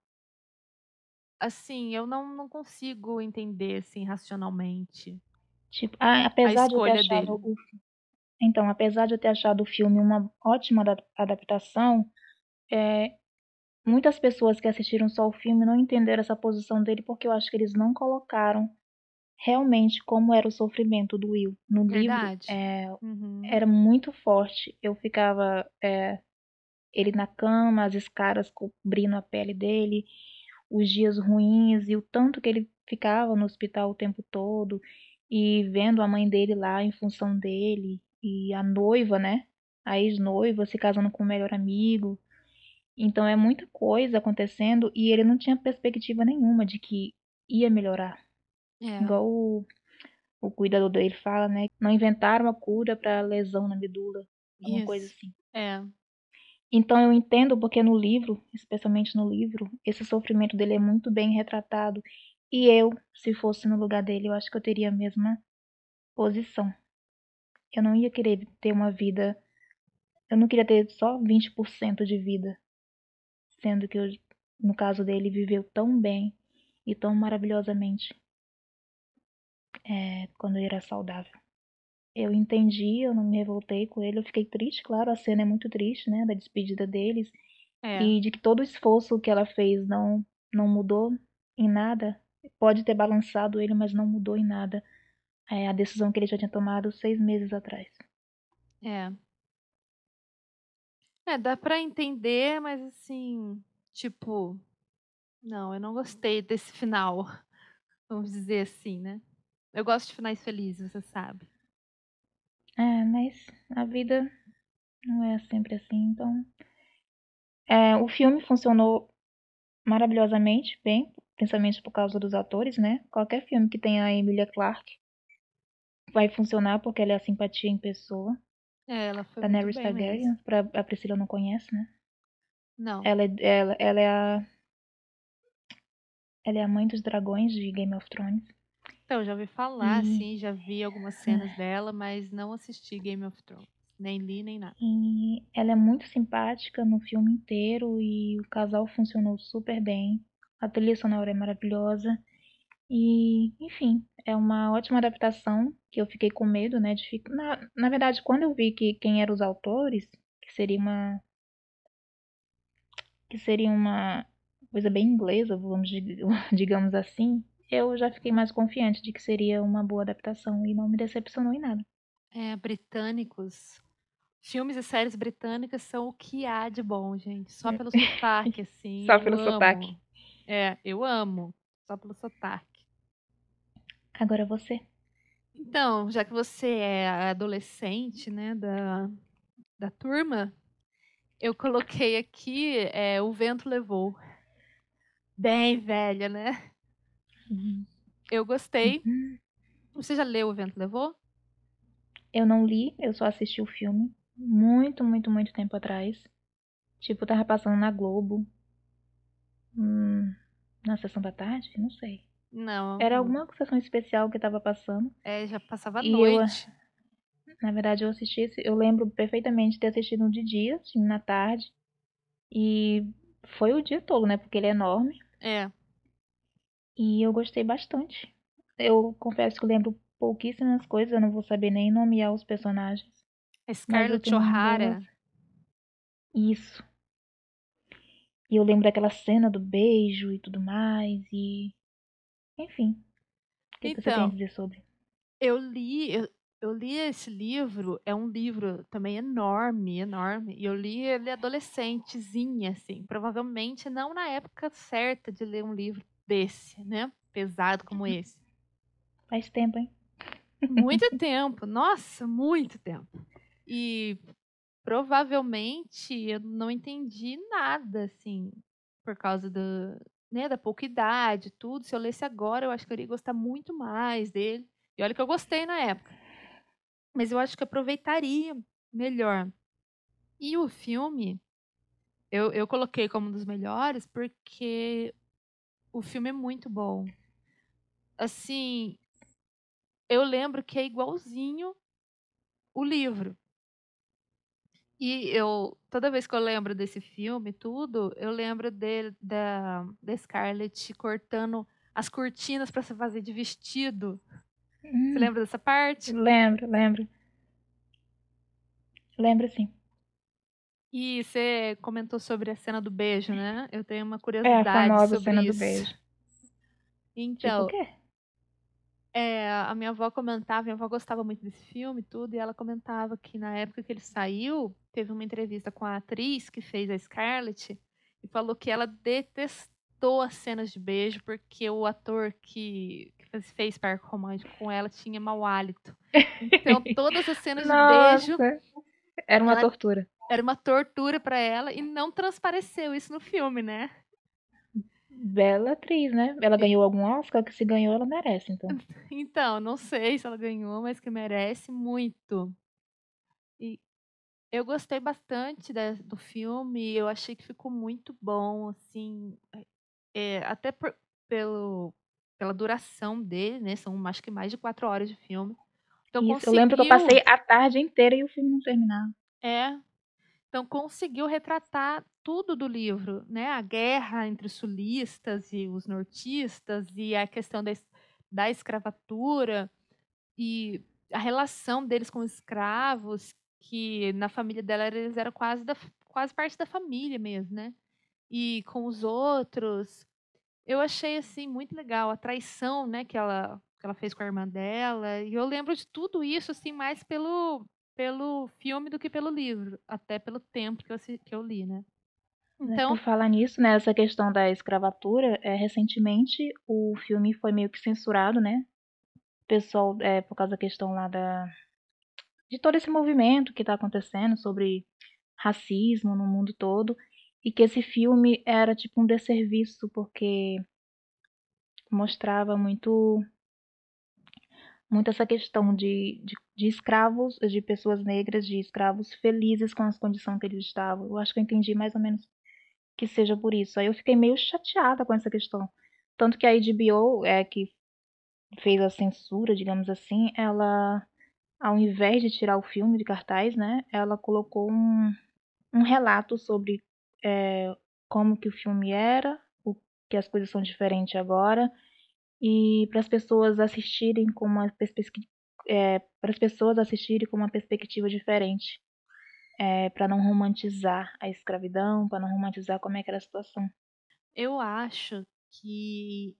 Speaker 2: assim, eu não, não consigo entender assim racionalmente.
Speaker 1: Tipo, a- apesar de eu ter
Speaker 2: escolha
Speaker 1: achado então, apesar de eu ter achado o filme uma ótima ada- adaptação, é, muitas pessoas que assistiram só o filme não entenderam essa posição dele porque eu acho que eles não colocaram realmente como era o sofrimento do Will. No livro,
Speaker 2: Verdade.
Speaker 1: é,
Speaker 2: Uhum.
Speaker 1: era muito forte. Eu ficava é, ele na cama, as escaras cobrindo a pele dele, os dias ruins e o tanto que ele ficava no hospital o tempo todo e vendo a mãe dele lá em função dele e a noiva, né? A ex-noiva se casando com o melhor amigo. Então é muita coisa acontecendo e ele não tinha perspectiva nenhuma de que ia melhorar.
Speaker 2: É.
Speaker 1: Igual o, o cuidador dele fala, né? Não inventaram a cura para lesão na medula, alguma coisa
Speaker 2: Isso.
Speaker 1: assim.
Speaker 2: É.
Speaker 1: Então eu entendo porque no livro, especialmente no livro, esse sofrimento dele é muito bem retratado. E eu, se fosse no lugar dele, eu acho que eu teria a mesma posição. Eu não ia querer ter uma vida. Eu não queria ter só 20% de vida. Sendo que eu no caso dele, viveu tão bem e tão maravilhosamente é, quando ele era saudável. Eu entendi, eu não me revoltei com ele, eu fiquei triste, claro, a cena é muito triste, né, da despedida deles,
Speaker 2: É.
Speaker 1: e de que todo o esforço que ela fez não, não mudou em nada. Pode ter balançado ele, mas não mudou em nada é, a decisão que ele já tinha tomado seis meses atrás.
Speaker 2: É. É, dá pra entender, mas assim, tipo, não, eu não gostei desse final. Vamos dizer assim, né? Eu gosto de finais felizes, você sabe.
Speaker 1: É, mas a vida não é sempre assim, então. É, o filme funcionou maravilhosamente bem, principalmente por causa dos atores, né? Qualquer filme que tenha a Emilia Clarke vai funcionar porque ela é a simpatia em pessoa.
Speaker 2: É, ela foi bem mesmo.
Speaker 1: Targaryen, pra, a Priscila não conhece, né?
Speaker 2: Não.
Speaker 1: Ela é, ela, ela é a. Ela é a mãe dos dragões de Game of Thrones.
Speaker 2: Então, eu já ouvi falar,
Speaker 1: E-
Speaker 2: assim, já vi algumas cenas dela, mas não assisti Game of Thrones. Nem li, nem nada.
Speaker 1: E ela é muito simpática no filme inteiro e o casal funcionou super bem. A trilha sonora é maravilhosa. E, enfim, é uma ótima adaptação que eu fiquei com medo, né, de ficar... Na, na verdade, quando eu vi que quem eram os autores, que seria uma que seria uma coisa bem inglesa, vamos dig- digamos assim, eu já fiquei mais confiante de que seria uma boa adaptação e não me decepcionou em nada.
Speaker 2: É, britânicos. Filmes e séries britânicas são o que há de bom, gente. Só pelo sotaque, assim.
Speaker 1: Só pelo
Speaker 2: amo.
Speaker 1: sotaque.
Speaker 2: É, eu amo. Só pelo sotaque.
Speaker 1: Agora você.
Speaker 2: Então, já que você é adolescente, né, da, da turma, eu coloquei aqui é, O Vento Levou. Bem velha, né? Eu gostei.
Speaker 1: Uhum.
Speaker 2: Você já leu O Vento Levou?
Speaker 1: Eu não li, eu só assisti o filme muito, muito, muito tempo atrás. Tipo, tava passando na Globo. Hum, na sessão da tarde? Não sei.
Speaker 2: Não.
Speaker 1: Era alguma sessão especial que tava passando.
Speaker 2: É, já passava à
Speaker 1: E eu-
Speaker 2: noite.
Speaker 1: Na verdade, eu assisti, eu lembro perfeitamente de ter assistido de dia, assim, na tarde. E foi o dia todo, né? Porque ele é enorme.
Speaker 2: É.
Speaker 1: E eu gostei bastante. Eu confesso que eu lembro pouquíssimas coisas, eu não vou saber nem nomear os personagens.
Speaker 2: Scarlett O'Hara.
Speaker 1: Isso. E eu lembro daquela cena do beijo e tudo mais, e. Enfim. O que, que você tem a
Speaker 2: Então.
Speaker 1: dizer sobre?
Speaker 2: Eu li, eu, eu li esse livro, é um livro também enorme, enorme. E eu li ele adolescentezinha, assim. Provavelmente não na época certa de ler um livro desse, né? Pesado como esse.
Speaker 1: Faz tempo, hein?
Speaker 2: Muito tempo, nossa, muito tempo. E provavelmente eu não entendi nada, assim, por causa do, né, da pouca idade, tudo. Se eu lesse agora, eu acho que eu iria gostar muito mais dele. E olha que eu gostei na época. Mas eu acho que eu aproveitaria melhor. E o filme, eu, eu coloquei como um dos melhores porque o filme é muito bom. Assim, eu lembro que é igualzinho o livro. E eu, toda vez que eu lembro desse filme, tudo, eu lembro da, da Scarlett cortando as cortinas para se fazer de vestido. Você
Speaker 1: Hum,
Speaker 2: lembra dessa parte?
Speaker 1: Lembro, lembro. Lembro sim.
Speaker 2: E você comentou sobre a cena do beijo, né? Eu tenho uma
Speaker 1: É a
Speaker 2: curiosidade
Speaker 1: famosa
Speaker 2: sobre
Speaker 1: cena do
Speaker 2: isso.
Speaker 1: beijo.
Speaker 2: Então,
Speaker 1: Tipo o quê?
Speaker 2: É, a minha avó comentava, minha avó gostava muito desse filme e tudo, e ela comentava que na época que ele saiu, teve uma entrevista com a atriz que fez a Scarlett e falou que ela detestou as cenas de beijo porque o ator que, que fez- fez par romântico com ela tinha mau hálito. Então, todas as cenas de beijo!
Speaker 1: Era uma
Speaker 2: Ela-
Speaker 1: tortura.
Speaker 2: era uma tortura pra ela e não transpareceu isso no filme, né?
Speaker 1: Bela atriz, né? Ela ganhou algum Oscar, que se ganhou, ela merece, então.
Speaker 2: Então, não sei se ela ganhou, mas que merece muito. E eu gostei bastante da- do filme, eu achei que ficou muito bom, assim, é, até por- pelo, pela duração dele, né? São acho que mais de quatro horas de filme. Então
Speaker 1: Isso, eu lembro que eu
Speaker 2: conseguiu-
Speaker 1: passei a tarde inteira e o filme não terminava.
Speaker 2: É. Então conseguiu retratar tudo do livro, né, a guerra entre os sulistas e os nortistas, e a questão da da escravatura, e a relação deles com escravos, que na família dela eles eram quase da quase parte da família mesmo, né. E com os outros, eu achei, assim, muito legal a traição, né, que ela que ela fez com a irmã dela, e eu lembro de tudo isso, assim, mais pelo pelo filme do que pelo livro, até pelo tempo que eu que eu li, né.
Speaker 1: É, por
Speaker 2: Então
Speaker 1: falar nisso, né, essa questão da escravatura, eh, recentemente o filme foi meio que censurado, né. Pessoal, eh, por causa da questão lá da de todo esse movimento que tá acontecendo sobre racismo no mundo todo, e que esse filme era tipo um desserviço, porque mostrava muito muito essa questão de de de escravos, de pessoas negras, de escravos felizes com as condição que eles estavam. Eu acho que eu entendi mais ou menos que seja por isso. Aí eu fiquei meio chateada com essa questão. Tanto que a HBO, eh, que fez a censura, digamos assim, ela, ao invés de tirar o filme de cartaz, né, ela colocou um um relato sobre, eh, como que o filme era, o que as coisas são diferente agora, e para as pessoas assistirem com uma perspesqui eh, para as pessoas assistirem com uma perspectiva diferente. Eh, pra não romantizar a escravidão, pra não romantizar como é que era a situação.
Speaker 2: Eu acho que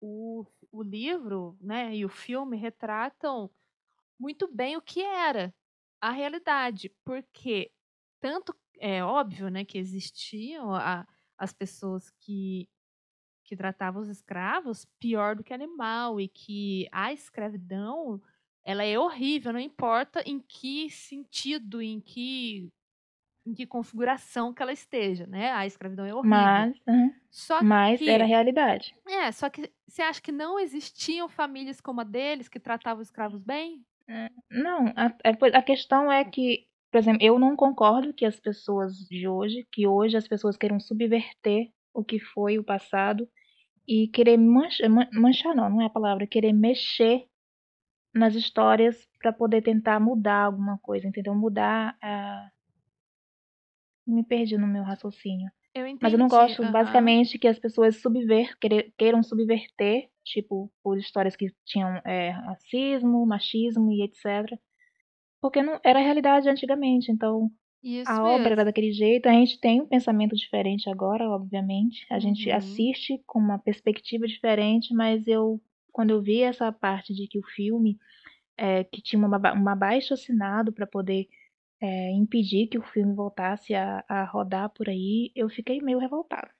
Speaker 2: o o livro, né, e o filme retratam muito bem o que era a realidade, porque tanto é óbvio, né, que existiam a as pessoas que que tratavam os escravos pior do que animal e que a escravidão, ela é horrível, não importa em que sentido, em que em que configuração que ela esteja, né, a escravidão é horrível.
Speaker 1: Mas.
Speaker 2: Só
Speaker 1: Mas era a
Speaker 2: que
Speaker 1: realidade.
Speaker 2: é, só que você acha que não existiam famílias como a deles que tratavam os escravos bem?
Speaker 1: Hum, não, a é a questão é que, por exemplo, eu não concordo que as pessoas de hoje que hoje as pessoas queiram subverter o que foi o passado e querer mancha man manchar não, não é a palavra, querer mexer nas histórias pra poder tentar mudar alguma coisa, entendeu? Mudar a Me perdi no meu raciocínio.
Speaker 2: Eu
Speaker 1: Mas eu não
Speaker 2: entendi,
Speaker 1: gosto basicamente que as pessoas subver querer queiram subverter, tipo, por histórias que tinham, eh, racismo, machismo e etcétera, porque não era a realidade antigamente, então
Speaker 2: Isso
Speaker 1: a obra era daquele jeito, a gente tem um pensamento diferente agora, obviamente, a gente
Speaker 2: Uhum.
Speaker 1: assiste com uma perspectiva diferente, mas eu quando eu vi essa parte de que o filme, eh, que tinha uma um abaixo-assinado pra poder, eh, impedir que o filme voltasse a a rodar por aí, eu fiquei meio revoltada.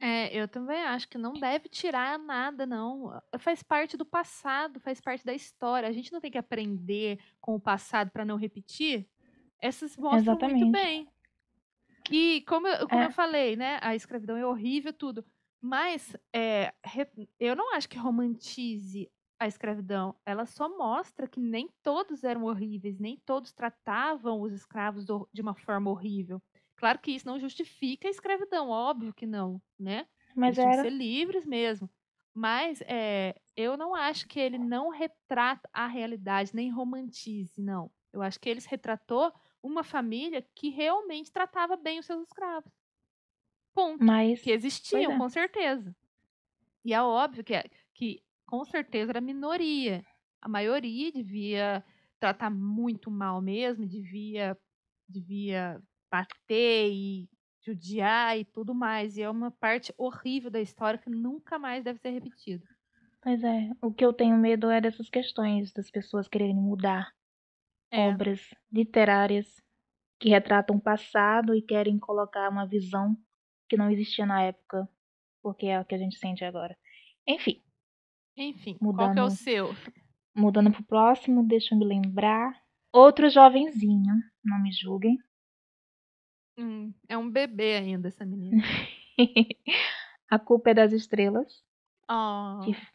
Speaker 2: É, eu também acho que não deve tirar nada não, faz parte do passado, faz parte da história, a gente não tem que aprender com o passado pra não repetir? Essas mostram muito
Speaker 1: Exatamente.
Speaker 2: bem. E como eu como eu
Speaker 1: É.
Speaker 2: falei, né, a escravidão é horrível tudo, mas, re eu não acho que romantize a escravidão, ela só mostra que nem todos eram horríveis, nem todos tratavam os escravos do de uma forma horrível. Claro que isso não justifica a escravidão, óbvio que não, né,
Speaker 1: Mas
Speaker 2: eles que ser
Speaker 1: era
Speaker 2: livres mesmo. Mas, eh, eu não acho que ele não retrata a realidade, nem romantize, não. Eu acho que eles retratou uma família que realmente tratava bem os seus escravos. Ponto.
Speaker 1: Mas
Speaker 2: Que existiam,
Speaker 1: é.
Speaker 2: com certeza. E é óbvio que é que com certeza era minoria, a maioria devia tratar muito mal mesmo, devia devia bater e judiar e tudo mais, e é uma parte horrível da história que nunca mais deve ser repetida.
Speaker 1: Pois é, o que eu tenho medo é dessas questões, das pessoas quererem mudar
Speaker 2: É.
Speaker 1: obras literárias que retratam o passado e querem colocar uma visão que não existia na época, porque é o que a gente sente agora. Enfim
Speaker 2: Enfim, qual que é o
Speaker 1: mudando
Speaker 2: seu?
Speaker 1: mudando para o próximo, deixa eu me lembrar. Outro Jovenzinho, não me julguem.
Speaker 2: Hum, é um bebê ainda essa menina.
Speaker 1: A Culpa é das Estrelas. Que
Speaker 2: Oh.
Speaker 1: f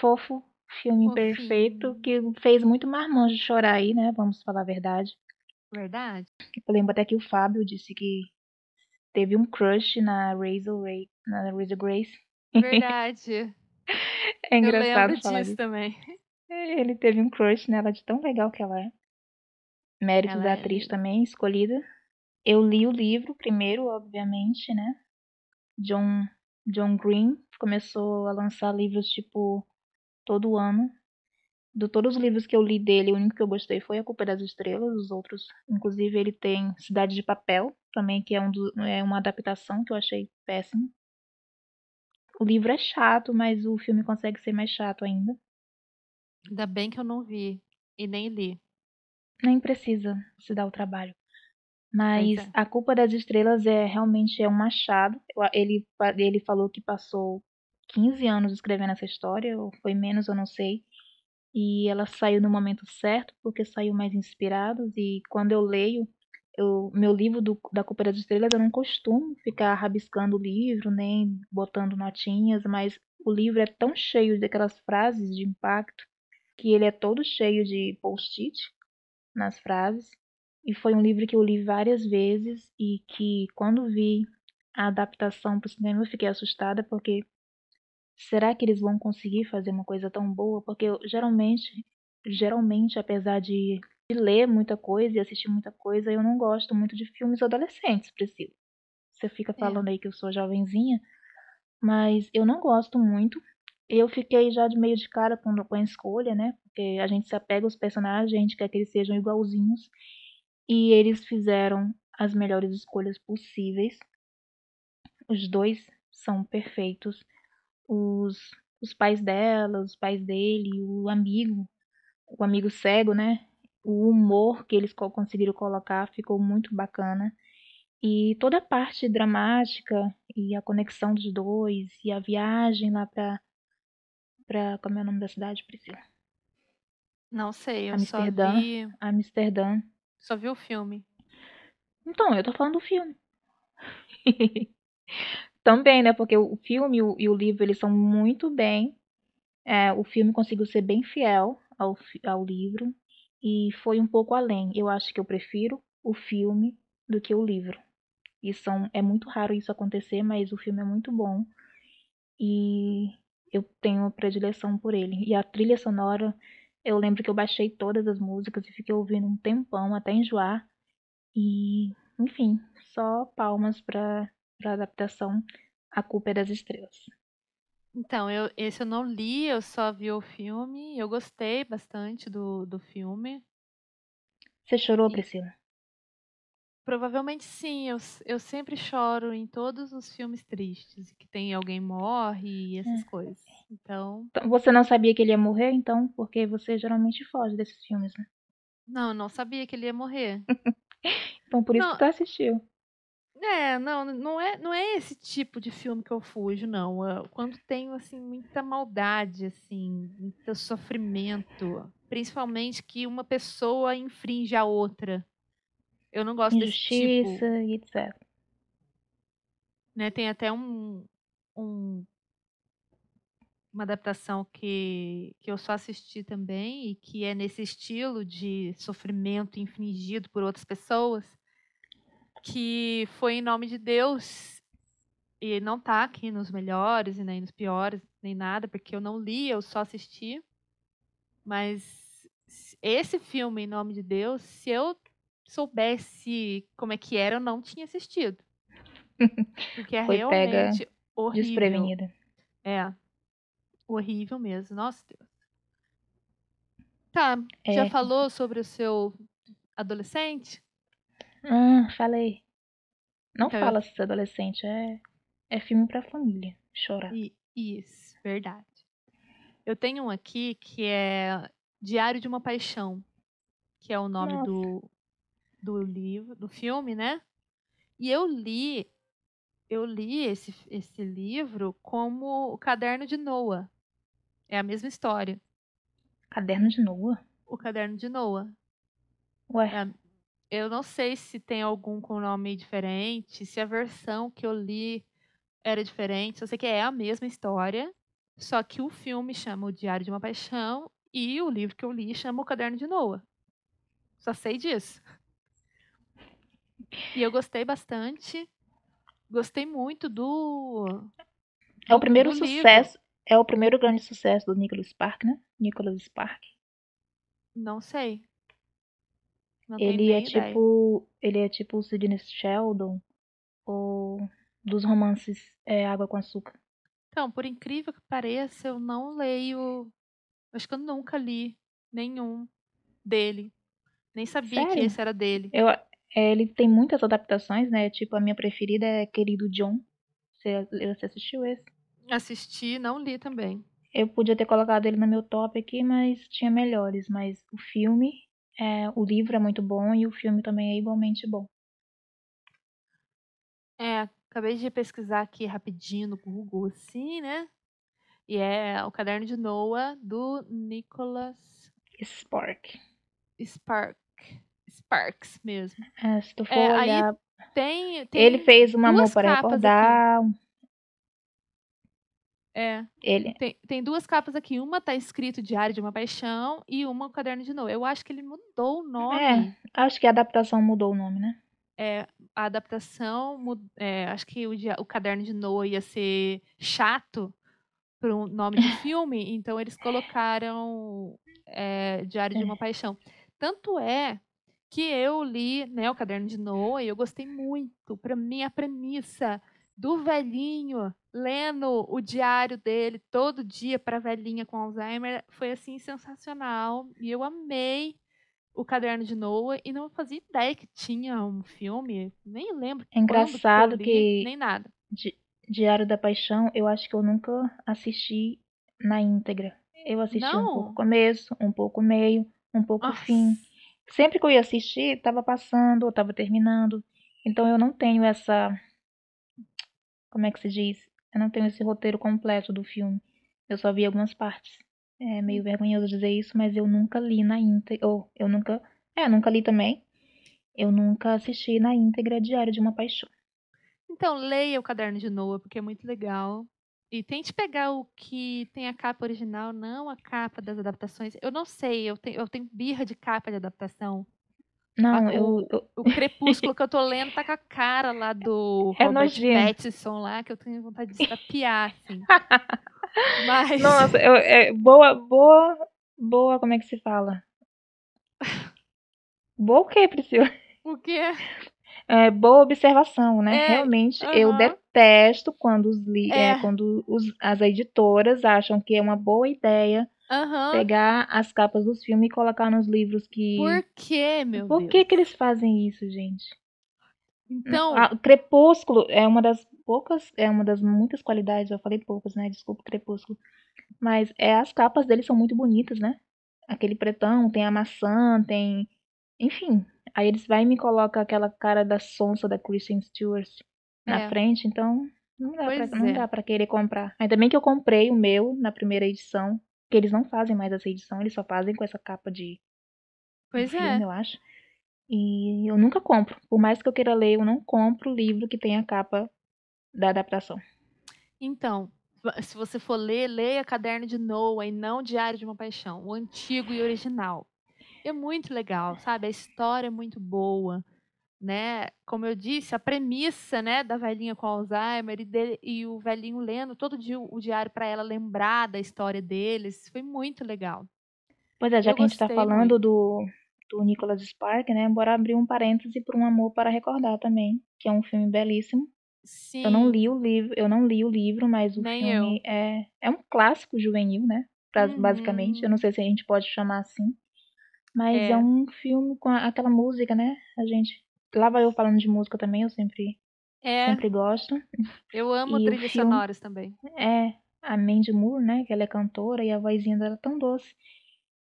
Speaker 1: fofo, filme perfeito, que fez muito marmanjo chorar aí, né, vamos falar a verdade.
Speaker 2: Verdade.
Speaker 1: Eu lembro até que o Fábio disse que teve um crush na Razzel Ray na Razzel Grace.
Speaker 2: Verdade.
Speaker 1: É
Speaker 2: Eu
Speaker 1: engraçado
Speaker 2: lembro
Speaker 1: falar
Speaker 2: disso
Speaker 1: disso.
Speaker 2: também.
Speaker 1: É, ele teve um crush nela de tão legal que ela é. Mérito
Speaker 2: Ela
Speaker 1: da
Speaker 2: é
Speaker 1: atriz também, escolhida. Eu li o livro primeiro, obviamente, né? John, John Green começou a lançar livros, tipo, todo ano. De todos os livros que eu li dele, o único que eu gostei foi A Culpa das Estrelas. Os outros, inclusive, ele tem Cidade de Papel, também, que é, um do, é uma adaptação que eu achei péssimo. O livro é chato, mas o filme consegue ser mais chato ainda.
Speaker 2: Ainda bem que eu não vi e nem li.
Speaker 1: Nem precisa se dar o trabalho. Mas
Speaker 2: é.
Speaker 1: A Culpa das Estrelas é realmente é um machado. Ele, ele falou que passou 15 anos escrevendo essa história, ou foi menos, eu não sei. E ela saiu no momento certo, porque saiu mais inspirados. E quando eu leio, eu, meu livro do, da Culpa das Estrelas, eu não costumo ficar rabiscando o livro, nem botando notinhas, mas o livro é tão cheio daquelas frases de impacto que ele é todo cheio de post-it nas frases. E foi um livro que eu li várias vezes e que quando vi a adaptação para o cinema eu fiquei assustada porque será que eles vão conseguir fazer uma coisa tão boa? Porque eu, geralmente, geralmente, apesar de, de, ler muita coisa e assistir muita coisa, eu não gosto muito de filmes adolescentes, Priscila. Você fica é. falando é. aí que eu sou jovenzinha, mas eu não gosto muito. Eu fiquei já de meio de cara com, com a escolha, né? Porque a gente se apega aos personagens, a gente quer que eles sejam igualzinhos. E eles fizeram as melhores escolhas possíveis. Os dois são perfeitos. Os, os pais dela, os pais dele, o amigo, o amigo cego, né? O humor que eles conseguiram colocar ficou muito bacana. E toda a parte dramática e a conexão dos dois e a viagem lá pra. pra como é o nome da cidade, Priscila?
Speaker 2: Não sei, eu
Speaker 1: Amsterdã,
Speaker 2: só vi.
Speaker 1: Amsterdã.
Speaker 2: Só vi o filme.
Speaker 1: Então, eu tô falando do filme. Também, né? Porque o filme e o livro, eles são muito bem. É, o filme conseguiu ser bem fiel ao, ao livro. E foi um pouco além. Eu acho que eu prefiro o filme do que o livro. E são, é muito raro isso acontecer, mas o filme é muito bom. E eu tenho predileção por ele. E a trilha sonora eu lembro que eu baixei todas as músicas e fiquei ouvindo um tempão até enjoar. E, enfim, só palmas para a adaptação A Culpa é das Estrelas.
Speaker 2: Então, eu, esse eu não li, eu só vi o filme. Eu gostei bastante do, do filme.
Speaker 1: Você chorou, Priscila?
Speaker 2: Provavelmente sim, eu, eu sempre choro em todos os filmes tristes, que tem alguém morre e essas é. coisas. Então.
Speaker 1: então. Você não sabia que ele ia morrer, então? Porque você geralmente foge desses filmes, né?
Speaker 2: Não, não sabia que ele ia morrer.
Speaker 1: então por isso não, que tu assistiu.
Speaker 2: É, não, não é, não é esse tipo de filme que eu fujo, não. Quando tenho, assim, muita maldade, assim, muito sofrimento. Principalmente que uma pessoa infringe a outra. Eu não gosto desse tipo.
Speaker 1: Injustiça e etc.
Speaker 2: Né, tem até um, um uma adaptação que, que eu só assisti também e que é nesse estilo de sofrimento infligido por outras pessoas, que foi em nome de Deus e não tá aqui nos melhores e nem nos piores, nem nada, porque eu não li, eu só assisti. Mas esse filme em nome de Deus, se eu soubesse como é que era, eu não tinha assistido. Porque é Foi realmente pega horrível. Desprevenida. É. Horrível mesmo. Nossa Deus. Tá. É. Já falou sobre o seu adolescente?
Speaker 1: Ah, falei. Não então, fala eu... adolescente, é, é filme pra família. Chorar.
Speaker 2: Isso, verdade. Eu tenho um aqui que é Diário de uma Paixão, que é o nome do, do livro, do filme, né? E eu li, eu li esse, esse livro como o Caderno de Noah. É a mesma história.
Speaker 1: Caderno de Noah?
Speaker 2: O Caderno de Noah.
Speaker 1: Ué.
Speaker 2: É, eu não sei se tem algum com nome diferente, se a versão que eu li era diferente. Eu sei que é a mesma história, só que o filme chama O Diário de uma Paixão e o livro que eu li chama O Caderno de Noah. Só sei disso. E eu gostei bastante. Gostei muito do.
Speaker 1: É o primeiro sucesso. Livro. É o primeiro grande sucesso do Nicholas Spark, né? Nicholas Spark.
Speaker 2: Não sei. Não
Speaker 1: Ele é
Speaker 2: ideia.
Speaker 1: tipo. Ele é tipo o Sidney Sheldon, ou dos romances é, Água com Açúcar.
Speaker 2: Então, por incrível que pareça, eu não leio. Acho que eu nunca li nenhum dele. Nem sabia que
Speaker 1: Sério?
Speaker 2: esse era dele.
Speaker 1: Eu, é, ele tem muitas adaptações, né? Tipo, a minha preferida é Querido John. Você, você assistiu esse?
Speaker 2: Assisti, não li também.
Speaker 1: Eu podia ter colocado ele no meu top aqui, mas tinha melhores. Mas o filme, é, o livro é muito bom e o filme também é igualmente bom.
Speaker 2: É, acabei de pesquisar aqui rapidinho no Google, assim, né? E é o Caderno de Noah, do Nicholas
Speaker 1: Spark.
Speaker 2: Spark. Sparks mesmo.
Speaker 1: É, se tu for
Speaker 2: É, aí
Speaker 1: olhar,
Speaker 2: tem, tem
Speaker 1: ele fez uma
Speaker 2: duas
Speaker 1: para
Speaker 2: capas aqui. É,
Speaker 1: Ele,
Speaker 2: tem, tem duas capas aqui. Uma tá escrito Diário de uma Paixão e uma o Caderno de Noah. Eu acho que ele mudou o nome.
Speaker 1: é, acho que a adaptação mudou o nome, né?
Speaker 2: É, a adaptação, é, acho que o, o Caderno de Noah ia ser chato para o nome do filme, então eles colocaram é, Diário de
Speaker 1: É.
Speaker 2: uma Paixão. Tanto é que eu li né, o Caderno de Noah e eu gostei muito. Para mim, a premissa do velhinho lendo o diário dele todo dia para a velhinha com Alzheimer foi assim sensacional e eu amei o Caderno de Noah e não fazia ideia que tinha um filme, nem lembro
Speaker 1: É
Speaker 2: quando que
Speaker 1: engraçado
Speaker 2: li,
Speaker 1: que
Speaker 2: nem nada.
Speaker 1: Di- Diário da Paixão, eu acho que eu nunca assisti na íntegra. Eu assisti um pouco
Speaker 2: Não?
Speaker 1: começo, um pouco meio, um pouco
Speaker 2: Nossa.
Speaker 1: fim. Sempre que eu ia assistir, tava passando ou tava terminando. Então eu não tenho essa. Como é que se diz? Eu não tenho esse roteiro completo do filme. Eu só vi algumas partes. É meio vergonhoso dizer isso, mas eu nunca li na íntegra. Ou eu nunca. É, nunca li também. Eu nunca assisti na íntegra Diário de uma Paixão.
Speaker 2: Então, leia o Caderno de Noah, porque é muito legal. E tente pegar o que tem a capa original, não a capa das adaptações. Eu não sei, eu tenho, eu tenho birra de capa de adaptação.
Speaker 1: Não,
Speaker 2: A-
Speaker 1: eu,
Speaker 2: o,
Speaker 1: eu,
Speaker 2: o Crepúsculo que eu tô lendo tá com a cara lá do
Speaker 1: É
Speaker 2: Robert
Speaker 1: nojento.
Speaker 2: Pattinson lá, que eu tenho vontade de estapear, assim. Mas.
Speaker 1: Nossa, eu, é, boa, boa, boa, como é que se fala? Boa o quê, Priscila?
Speaker 2: O quê?
Speaker 1: É, boa observação, né?
Speaker 2: É,
Speaker 1: Realmente, eu
Speaker 2: aham.
Speaker 1: detesto quando, os li, é,
Speaker 2: É.
Speaker 1: quando os, as editoras acham que é uma boa ideia
Speaker 2: Aham.
Speaker 1: pegar as capas dos filmes e colocar nos livros que...
Speaker 2: Por quê, meu
Speaker 1: Por
Speaker 2: Deus?
Speaker 1: que que eles fazem isso, gente?
Speaker 2: Então,
Speaker 1: Ah, Crepúsculo é uma das poucas, é uma das muitas qualidades, eu falei poucas, né? Desculpa, Crepúsculo. Mas é, as capas deles são muito bonitas, né? Aquele pretão, tem a maçã, tem. Enfim. Aí eles vai e me colocam aquela cara da sonsa da Kristen Stewart na
Speaker 2: É.
Speaker 1: frente, então não dá, pra,
Speaker 2: Pois
Speaker 1: não
Speaker 2: é.
Speaker 1: dá pra querer comprar. Ainda bem que eu comprei o meu na primeira edição, que eles não fazem mais essa edição, eles só fazem com essa capa de, de
Speaker 2: pois
Speaker 1: filme,
Speaker 2: é.
Speaker 1: eu acho. E eu nunca compro. Por mais que eu queira ler, eu não compro o livro que tem a capa da adaptação.
Speaker 2: Então, se você for ler, leia Caderno de Noah e não Diário de uma Paixão, o antigo e original. É muito legal, sabe? A história é muito boa, né? Como eu disse, a premissa, né, da velhinha com Alzheimer e, dele- e o velhinho lendo todo dia o, diário para ela lembrar da história deles, foi muito legal.
Speaker 1: Pois é, já
Speaker 2: Eu
Speaker 1: que a gente tá
Speaker 2: gostei
Speaker 1: falando
Speaker 2: muito.
Speaker 1: do, do Nicholas Spark, né? Bora abrir um parêntese para Um Amor para Recordar também, que é um filme belíssimo. Eu não
Speaker 2: Sim,
Speaker 1: li o livro, eu não li o livro, mas o
Speaker 2: nem eu.
Speaker 1: filme é, é um clássico juvenil, né? Pra- Basicamente, eu não
Speaker 2: Uhum.
Speaker 1: sei se a gente pode chamar assim, mas é,
Speaker 2: É,
Speaker 1: um filme com aquela música, né? A gente, lá vai eu falando de música também, eu sempre,
Speaker 2: é,
Speaker 1: sempre gosto.
Speaker 2: eu amo
Speaker 1: E
Speaker 2: trilhas
Speaker 1: filme
Speaker 2: sonoras também.
Speaker 1: é a Mandy Moore, né? Que ela é cantora e a vozinha dela é tão doce.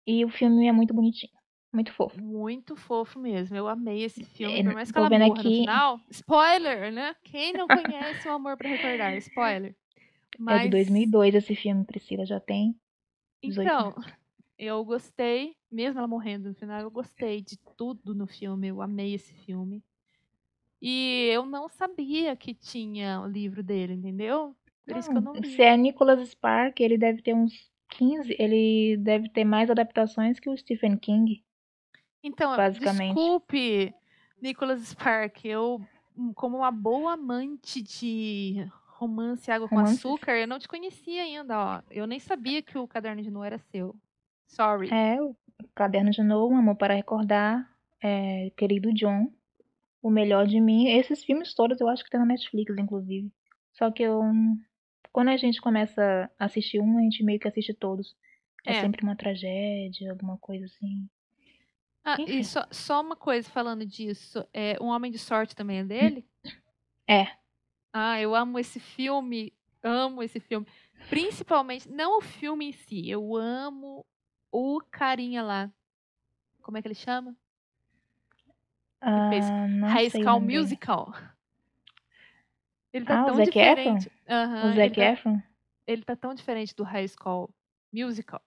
Speaker 1: E o filme é muito bonitinho, muito fofo.
Speaker 2: Muito fofo mesmo. Eu amei esse filme,
Speaker 1: É,
Speaker 2: por mais que ela morra no
Speaker 1: aqui,
Speaker 2: final. Spoiler, né? Quem não conhece o Amor pra Recordar? Spoiler.
Speaker 1: é de
Speaker 2: Mas,
Speaker 1: 2002 esse filme, Priscila, já tem 18
Speaker 2: então,
Speaker 1: anos.
Speaker 2: eu gostei, mesmo ela morrendo no final, eu gostei de tudo no filme. Eu amei esse filme. E eu não sabia que tinha o livro dele, entendeu? Por isso que eu
Speaker 1: Não,
Speaker 2: não
Speaker 1: se é Nicholas Spark, ele deve ter uns 15, ele deve ter mais adaptações que o Stephen King,
Speaker 2: Então,
Speaker 1: basicamente.
Speaker 2: desculpe, Nicholas Spark, eu, como uma boa amante de romance Água com
Speaker 1: Romances?
Speaker 2: Açúcar, eu não te conhecia ainda, ó. Eu nem sabia que o Caderno de Noah era seu. Sorry.
Speaker 1: É, Caderno de Novo, Um Amor para Recordar, é, Querido John, O Melhor de Mim. Esses filmes todos eu acho que tem na Netflix, inclusive. Só que eu. Quando a gente começa a assistir um, a gente meio que assiste todos. É,
Speaker 2: É.
Speaker 1: sempre uma tragédia, alguma coisa assim.
Speaker 2: Ah,
Speaker 1: Enfim.
Speaker 2: e só, só uma coisa falando disso. É, um Homem de Sorte também é dele?
Speaker 1: É.
Speaker 2: Ah, eu amo esse filme. Amo esse filme. Principalmente, não o filme em si. Eu amo o carinha lá. Como é que ele chama? fez
Speaker 1: Ah, não
Speaker 2: High
Speaker 1: sei o
Speaker 2: School. Musical. Ele tá
Speaker 1: Ah, o
Speaker 2: tão
Speaker 1: Zac
Speaker 2: diferente. Aham,
Speaker 1: O
Speaker 2: ele
Speaker 1: Zac
Speaker 2: tá-
Speaker 1: Efron?
Speaker 2: ele tá tão diferente do High School Musical.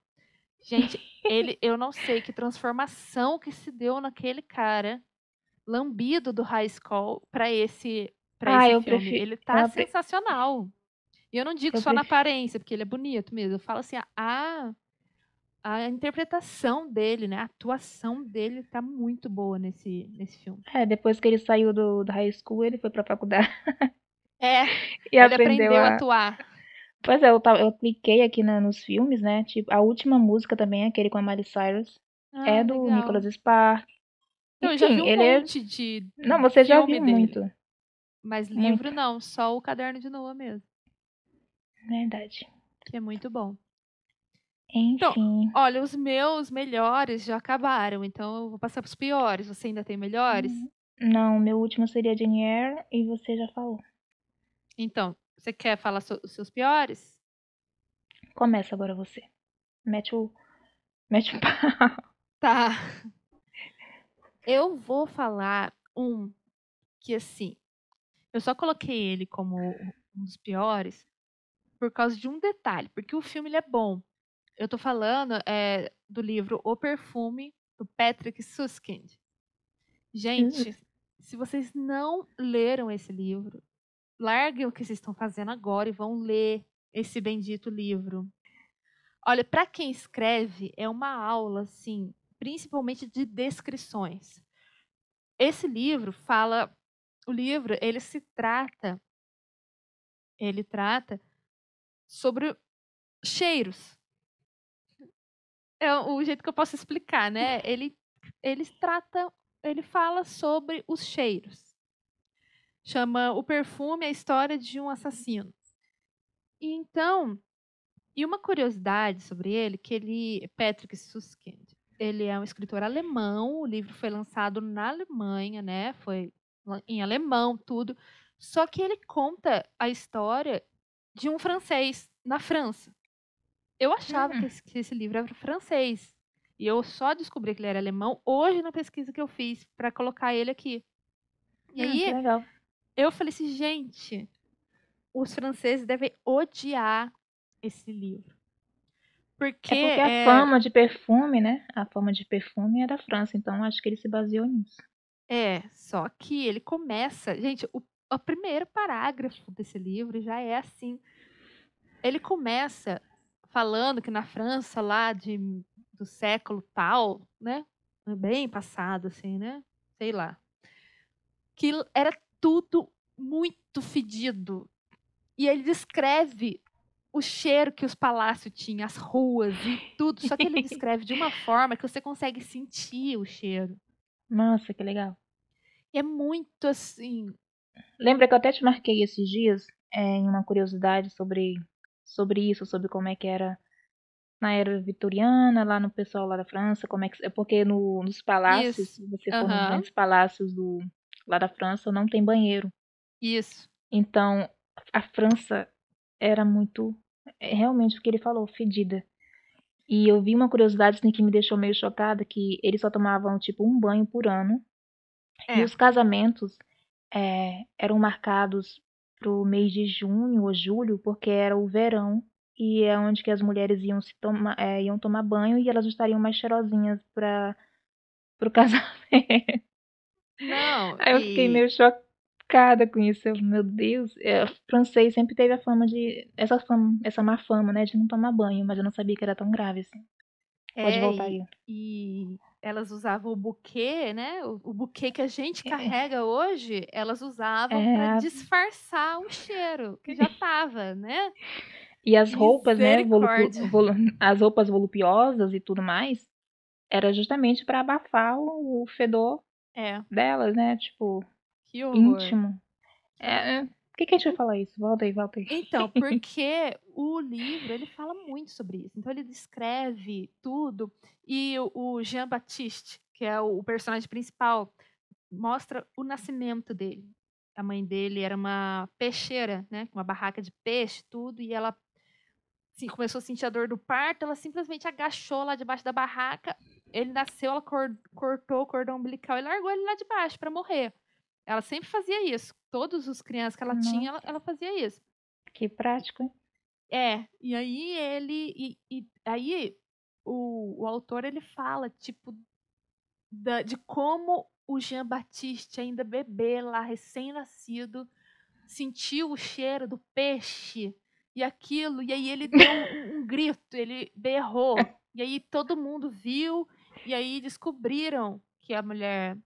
Speaker 2: Gente, ele, eu não sei que transformação que se deu naquele cara lambido do High School pra esse, pra
Speaker 1: Ah,
Speaker 2: esse
Speaker 1: eu
Speaker 2: filme.
Speaker 1: prefiro-
Speaker 2: Ele tá
Speaker 1: eu
Speaker 2: sensacional. E eu não digo
Speaker 1: Eu
Speaker 2: só na
Speaker 1: prefiro-
Speaker 2: aparência, porque ele é bonito mesmo. Eu falo assim, a, a interpretação dele, né? A atuação dele tá muito boa nesse, nesse filme.
Speaker 1: É, depois que ele saiu do, da high school, ele foi pra faculdade
Speaker 2: É,
Speaker 1: e
Speaker 2: ele
Speaker 1: aprendeu,
Speaker 2: a
Speaker 1: a...
Speaker 2: atuar.
Speaker 1: Pois é, eu, eu cliquei aqui na- nos filmes, né? Tipo, a última música também, aquele com a Miley Cyrus,
Speaker 2: Ah,
Speaker 1: é do
Speaker 2: legal.
Speaker 1: Nicholas Spark.
Speaker 2: Então, eu já vi
Speaker 1: Enfim,
Speaker 2: um
Speaker 1: ele é...
Speaker 2: monte de
Speaker 1: Não, você já
Speaker 2: filme
Speaker 1: viu
Speaker 2: dele.
Speaker 1: muito.
Speaker 2: Mas
Speaker 1: Muito.
Speaker 2: livro não, só o Caderno de Noah mesmo,
Speaker 1: Verdade.
Speaker 2: que é muito bom.
Speaker 1: Enfim.
Speaker 2: Olha, os meus melhores já acabaram, então eu vou passar pros piores. Você ainda tem melhores?
Speaker 1: Uhum. Não, meu último seria Jane Eyre e você já falou.
Speaker 2: Então, você quer falar so- os seus piores?
Speaker 1: Começa agora você. Mete o. Mete o pau.
Speaker 2: Tá. Eu vou falar um que, assim, eu só coloquei ele como um dos piores por causa de um detalhe, porque o filme ele é bom. Eu tô falando é, do livro O Perfume, do Patrick Suskind. Gente, se vocês não leram esse livro, larguem o que vocês estão fazendo agora e vão ler esse bendito livro. Olha, para quem escreve, é uma aula, assim, principalmente de descrições. Esse livro fala, o livro, ele se trata, ele trata sobre cheiros. É o jeito que eu posso explicar, né? Ele, ele trata, ele fala sobre os cheiros. Chama o perfume a história de um assassino. E então, e uma curiosidade sobre ele, que ele, Patrick Suskind, ele é um escritor alemão, o livro foi lançado na Alemanha, né? Foi em alemão, tudo. Só que ele conta a história de um francês na França. Eu achava
Speaker 1: Hum.
Speaker 2: que, esse, que esse livro era francês. E eu só descobri que ele era alemão hoje na pesquisa que eu fiz para colocar ele aqui. E
Speaker 1: Ah,
Speaker 2: aí,
Speaker 1: que legal.
Speaker 2: eu falei assim, gente, os franceses devem odiar esse livro. Porque,
Speaker 1: É porque a
Speaker 2: é,
Speaker 1: fama de perfume, né? A fama de perfume é da França, então acho que ele se baseou nisso.
Speaker 2: é, só que ele começa, gente, o, o primeiro parágrafo desse livro já é assim. Ele começa falando que na França lá de, do século tal, né? Bem passado, assim, né? Sei lá. Que era tudo muito fedido. E ele descreve o cheiro que os palácios tinham, as ruas e tudo. Só que ele descreve de uma forma que você consegue sentir o cheiro.
Speaker 1: Nossa, que legal.
Speaker 2: E é muito assim.
Speaker 1: Lembra que eu até te marquei esses dias é, em uma curiosidade sobre, sobre isso, sobre como é que era na era vitoriana, lá no pessoal lá da França, como é que. É porque no, nos palácios,
Speaker 2: Isso.
Speaker 1: se você for nos grandes palácios do, lá da França, não tem banheiro.
Speaker 2: Isso.
Speaker 1: Então, a França era muito, é realmente o que ele falou, fedida. E eu vi uma curiosidade assim, que me deixou meio chocada, que eles só tomavam, tipo, um banho por ano.
Speaker 2: É.
Speaker 1: E os casamentos é, eram marcados pro mês de junho ou julho, porque era o verão. E é onde que as mulheres iam, se toma, é, iam tomar banho e elas estariam mais cheirosinhas para pro casamento.
Speaker 2: Não.
Speaker 1: Aí eu fiquei
Speaker 2: e-
Speaker 1: meio chocada com isso. Eu, meu Deus, é, o francês sempre teve a fama de. Essa fama, essa má fama, né? De não tomar banho, mas eu não sabia que era tão grave assim. Pode
Speaker 2: é,
Speaker 1: voltar aí.
Speaker 2: e elas usavam o buquê, né? O, o buquê que a gente
Speaker 1: É.
Speaker 2: carrega hoje, elas usavam
Speaker 1: É.
Speaker 2: para disfarçar o cheiro que já tava, né?
Speaker 1: E as roupas, né? volu- as roupas volupiosas e tudo mais. era justamente pra abafar o, o fedor
Speaker 2: É,
Speaker 1: delas, né? Tipo,
Speaker 2: que horror.
Speaker 1: íntimo. É, que, que a gente vai falar isso? Volta aí, volta aí.
Speaker 2: Então, porque o livro, ele fala muito sobre isso. Então, ele descreve tudo. E o, Jean Baptiste, que é o, personagem principal, mostra o nascimento dele. A mãe dele era uma peixeira, né? Uma barraca de peixe, tudo. E ela assim, começou a sentir a dor do parto. Ela simplesmente agachou lá debaixo da barraca. Ele nasceu, ela cor- cortou o cordão umbilical e largou ele lá de baixo para morrer. Ela sempre fazia isso. Todos os crianças que ela tinha, ela, ela fazia isso.
Speaker 1: Que prático, hein?
Speaker 2: É, e aí ele. E, e aí o, o autor ele fala, tipo, da- de como o Jean Baptiste, ainda bebê lá, recém-nascido, sentiu o cheiro do peixe e aquilo, e aí ele deu um, um grito, ele berrou, e aí todo mundo viu, e aí descobriram que a mulher,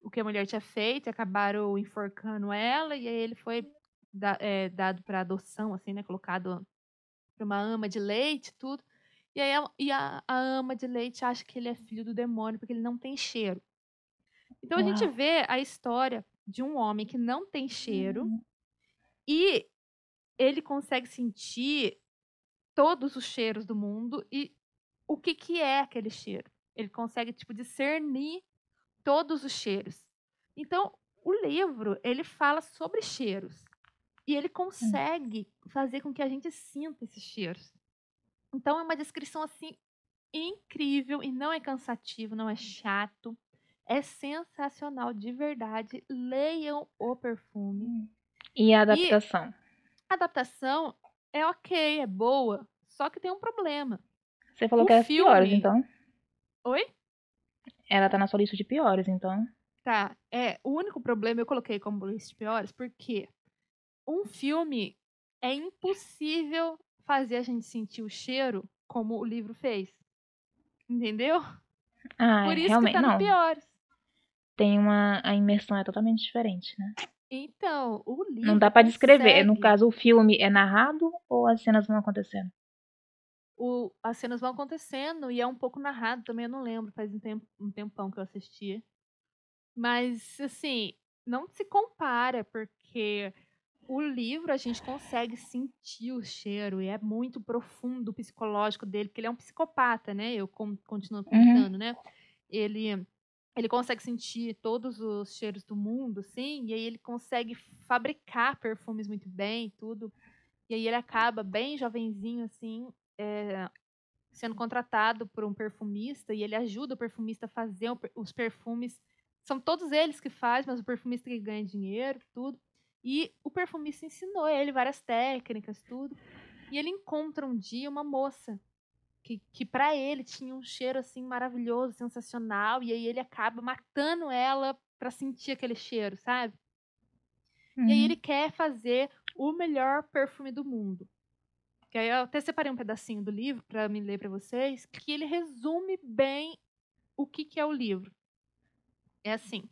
Speaker 2: o que a mulher tinha feito, e acabaram enforcando ela, e aí ele foi da- é, dado para adoção, assim, né, colocado para uma ama de leite, tudo. E aí a, e a, a ama de leite acha que ele é filho do demônio porque ele não tem cheiro. Então a gente
Speaker 1: Uau.
Speaker 2: vê a história de um homem que não tem cheiro
Speaker 1: Uhum.
Speaker 2: e ele consegue sentir todos os cheiros do mundo e o que que é aquele cheiro. Ele consegue tipo discernir todos os cheiros. Então, o livro, ele fala sobre cheiros. E ele consegue fazer com que a gente sinta esses cheiros. Então é uma descrição assim incrível e não é cansativo, não é chato. É sensacional de verdade. Leiam o perfume.
Speaker 1: E a adaptação?
Speaker 2: A adaptação é ok, é boa, só que tem um problema.
Speaker 1: Você falou
Speaker 2: o
Speaker 1: que é piores,
Speaker 2: filme-
Speaker 1: então.
Speaker 2: Oi?
Speaker 1: Ela tá na sua lista de piores, então.
Speaker 2: Tá, é, o único problema eu coloquei como lista de piores porque um filme é impossível fazer a gente sentir o cheiro como o livro fez. Entendeu?
Speaker 1: Ah,
Speaker 2: Por
Speaker 1: é,
Speaker 2: isso
Speaker 1: realmente
Speaker 2: que tá no
Speaker 1: não.
Speaker 2: piores.
Speaker 1: Tem uma. A imersão é totalmente diferente, né?
Speaker 2: Então, o livro
Speaker 1: Não dá pra descrever. No caso, o filme é narrado ou as cenas vão acontecendo?
Speaker 2: O- as cenas vão acontecendo e é um pouco narrado também, eu não lembro, faz um, tempo, um tempão que eu assisti. Mas, assim, não se compara, porque o livro a gente consegue sentir o cheiro e é muito profundo o psicológico dele, porque ele é um psicopata, né? Eu con- continuo contando, né? Ele, ele consegue sentir todos os cheiros do mundo, assim, e aí ele consegue fabricar perfumes muito bem tudo. E aí ele acaba bem jovenzinho, assim, é, sendo contratado por um perfumista e ele ajuda o perfumista a fazer os perfumes. São todos eles que faz, mas o perfumista que ganha dinheiro, tudo. E o perfumista ensinou ele várias técnicas, tudo. E ele encontra um dia uma moça que, que para ele tinha um cheiro assim maravilhoso, sensacional, e aí ele acaba matando ela pra sentir aquele cheiro, sabe? E aí
Speaker 1: Uhum.
Speaker 2: ele quer fazer o melhor perfume do mundo. Que aí eu até separei um pedacinho do livro para me ler para vocês, que ele resume bem o que, que é o livro. É assim: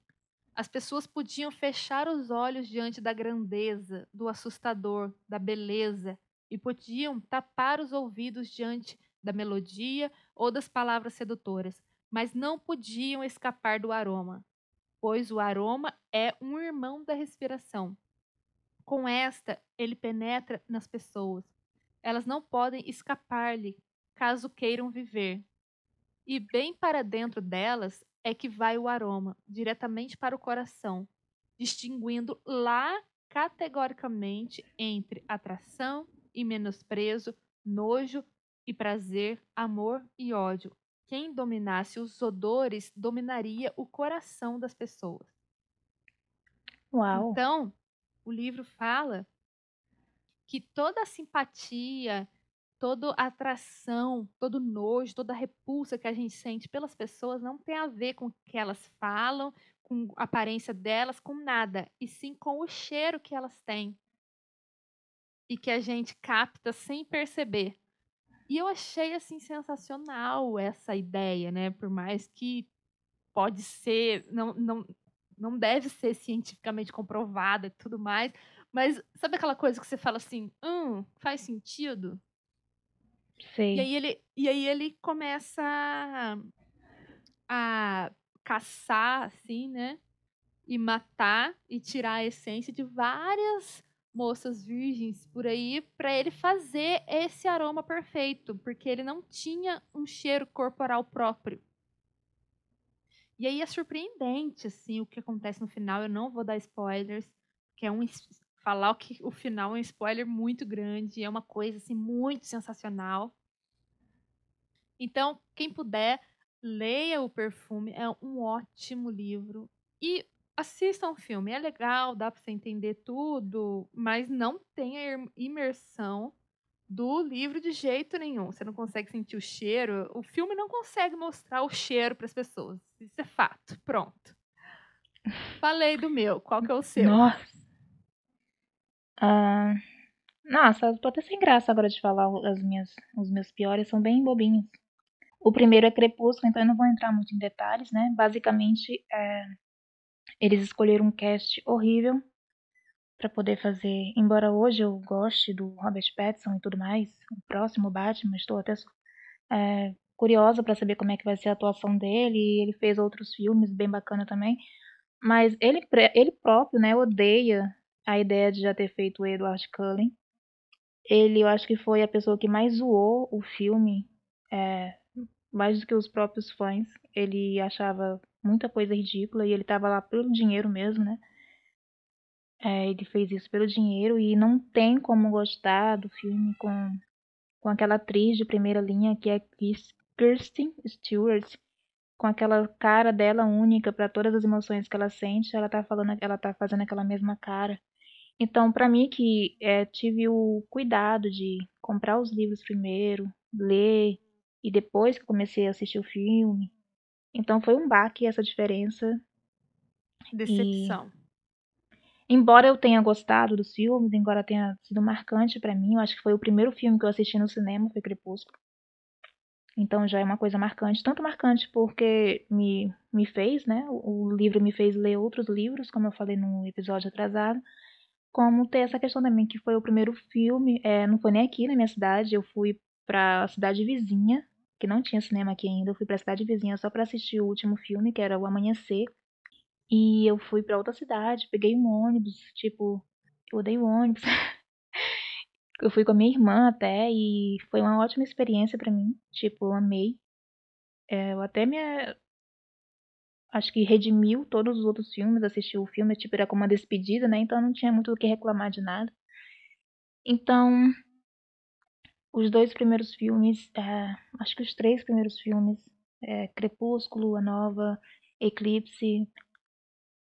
Speaker 2: as pessoas podiam fechar os olhos diante da grandeza, do assustador, da beleza, e podiam tapar os ouvidos diante da melodia ou das palavras sedutoras, mas não podiam escapar do aroma, pois o aroma é um irmão da respiração. Com esta, ele penetra nas pessoas. Elas não podem escapar-lhe caso queiram viver. E bem para dentro delas é que vai o aroma, diretamente para o coração, distinguindo lá categoricamente entre atração e menosprezo, nojo e prazer, amor e ódio. Quem dominasse os odores dominaria o coração das pessoas.
Speaker 1: Uau.
Speaker 2: Então, o livro fala que toda a simpatia, toda a atração, todo nojo, toda a repulsa que a gente sente pelas pessoas não tem a ver com o que elas falam, com a aparência delas, com nada, e sim com o cheiro que elas têm. E que a gente capta sem perceber. E eu achei assim sensacional essa ideia, né? Por mais que pode ser, não, não, não deve ser cientificamente comprovada e tudo mais, mas sabe aquela coisa que você fala assim, hum, faz sentido?
Speaker 1: Sei.
Speaker 2: E aí ele, e aí ele começa a, a caçar, assim, né? E matar e tirar a essência de várias moças virgens por aí para ele fazer esse aroma perfeito, porque ele não tinha um cheiro corporal próprio. E aí é surpreendente assim o que acontece no final. Eu não vou dar spoilers, que é um falar o que o final é um spoiler muito grande, é uma coisa assim muito sensacional. Então, quem puder, leia o Perfume, é um ótimo livro. E assistam o filme, é legal, dá para você entender tudo, mas não tem a imersão do livro de jeito nenhum. Você não consegue sentir o cheiro. O filme não consegue mostrar o cheiro para as pessoas. Isso é fato. Pronto. Falei do meu. Qual que é o seu?
Speaker 1: Nossa. Ah, nossa, tô até sem graça agora de falar as minhas, os meus piores, são bem bobinhos. O primeiro é Crepúsculo, então eu não vou entrar muito em detalhes, né? Basicamente, é, eles escolheram um cast horrível para poder fazer. Embora hoje eu goste do Robert Pattinson e tudo mais, o próximo Batman, estou até é, curiosa para saber como é que vai ser a atuação dele. Ele fez outros filmes bem bacana também. Mas ele, ele próprio, né, odeia a ideia de já ter feito o Edward Cullen. Ele, eu acho que foi a pessoa que mais zoou o filme, é, mais do que os próprios fãs. Ele achava muita coisa ridícula e ele tava lá pelo dinheiro mesmo, né? É, ele fez isso pelo dinheiro e não tem como gostar do filme com, com aquela atriz de primeira linha que é Kirsten Stewart, com aquela cara dela única para todas as emoções que ela sente, ela tá falando, ela tá fazendo aquela mesma cara. Então, para mim que é, tive o cuidado de comprar os livros primeiro, ler e depois que comecei a assistir o filme, então foi um baque essa diferença.
Speaker 2: Decepção.
Speaker 1: E Embora eu tenha gostado dos filmes, embora tenha sido marcante para mim, eu acho que foi o primeiro filme que eu assisti no cinema, foi Crepúsculo. Então já é uma coisa marcante, tanto marcante porque me, me fez, né? O, o livro me fez ler outros livros, como eu falei no episódio atrasado, como ter essa questão também que foi o primeiro filme, é, não foi nem aqui na minha cidade, eu fui para a cidade vizinha, que não tinha cinema aqui ainda, eu fui para a cidade vizinha só para assistir o último filme, que era O Amanhecer, e eu fui para outra cidade, peguei um ônibus, tipo, eu odeio ônibus. eu fui com a minha irmã até e foi uma ótima experiência para mim, tipo, eu amei. É, eu até me acho que redimiu todos os outros filmes, assisti o filme, tipo, era como uma despedida, né? Então não tinha muito o que reclamar de nada. Então, os dois primeiros filmes, é, acho que os três primeiros filmes, é, Crepúsculo, A Nova, Eclipse,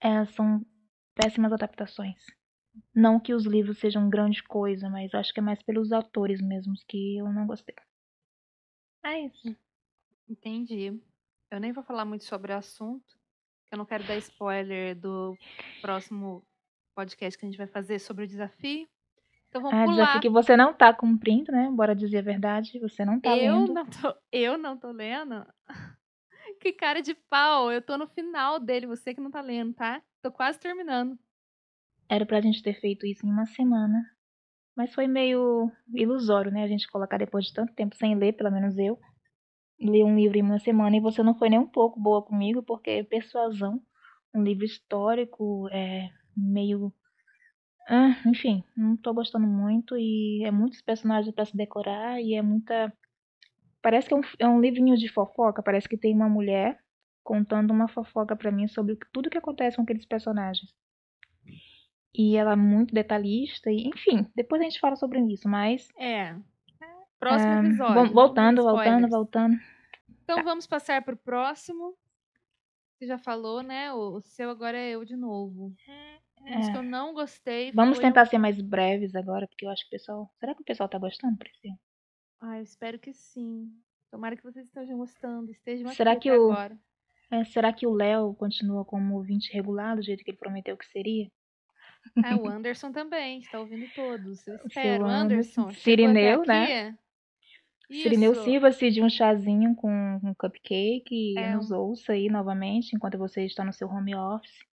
Speaker 1: é, são péssimas adaptações. Não que os livros sejam grande coisa, mas acho que é mais pelos atores mesmos que eu não gostei. É isso.
Speaker 2: Entendi. Eu nem vou falar muito sobre o assunto, eu não quero dar spoiler do próximo podcast que a gente vai fazer sobre o desafio. Então vamos
Speaker 1: ah,
Speaker 2: pular.
Speaker 1: desafio que você não tá cumprindo, né? Bora dizer a verdade, você não tá
Speaker 2: eu
Speaker 1: lendo.
Speaker 2: Não tô, eu não tô lendo? que cara de pau. Eu tô no final dele, você que não tá lendo, tá? Tô quase terminando.
Speaker 1: Era pra gente ter feito isso em uma semana. Mas foi meio ilusório, né? A gente colocar depois de tanto tempo sem ler, pelo menos eu. Ler um livro em uma semana e você não foi nem um pouco boa comigo, porque Persuasão, um livro histórico, é meio. Ah, enfim, não tô gostando muito e é muitos personagens para se decorar e é muita Parece que é um, é um livrinho de fofoca. Parece que tem uma mulher contando uma fofoca para mim sobre tudo que acontece com aqueles personagens. E ela é muito detalhista, e enfim, depois a gente fala sobre isso, mas.
Speaker 2: É. Próximo um, episódio.
Speaker 1: Voltando, voltando, voltando.
Speaker 2: Então tá. vamos passar pro próximo. Você já falou, né? O seu agora é eu de novo. É. Acho que eu não gostei.
Speaker 1: Vamos tentar ser mais breves agora, porque eu acho que o pessoal. Será que o pessoal tá gostando, Priscila?
Speaker 2: Ah, eu espero que sim. Tomara que vocês estejam gostando, estejam
Speaker 1: será
Speaker 2: aqui
Speaker 1: que o,
Speaker 2: agora.
Speaker 1: É, será que o Léo continua como ouvinte regular, do jeito que ele prometeu que seria?
Speaker 2: É, o Anderson também, está ouvindo todos. Eu espero. Anderson. Anderson
Speaker 1: Sirineu, né? Isso. Sirineu, sirva-se de um chazinho com um cupcake é. e nos ouça aí novamente, enquanto você está no seu home office.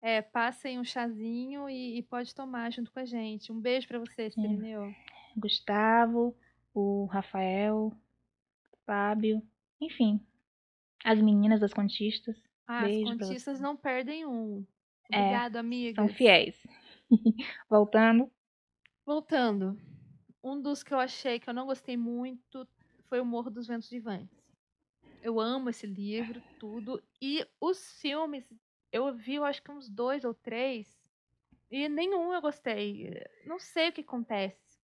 Speaker 2: É, passem um chazinho e, e pode tomar junto com a gente. Um beijo para você, Sirineu.
Speaker 1: Gustavo, o Rafael, o Fábio, enfim. As meninas das contistas.
Speaker 2: Ah,
Speaker 1: Beijo
Speaker 2: as contistas não perdem um.
Speaker 1: É,
Speaker 2: Obrigada, amiga.
Speaker 1: São fiéis. Voltando.
Speaker 2: Voltando. Um dos que eu achei que eu não gostei muito foi o Morro dos Ventos Vivantes. Eu amo esse livro, tudo. E os filmes, eu vi, eu acho que uns dois ou três. E nenhum eu gostei. Não sei o que acontece.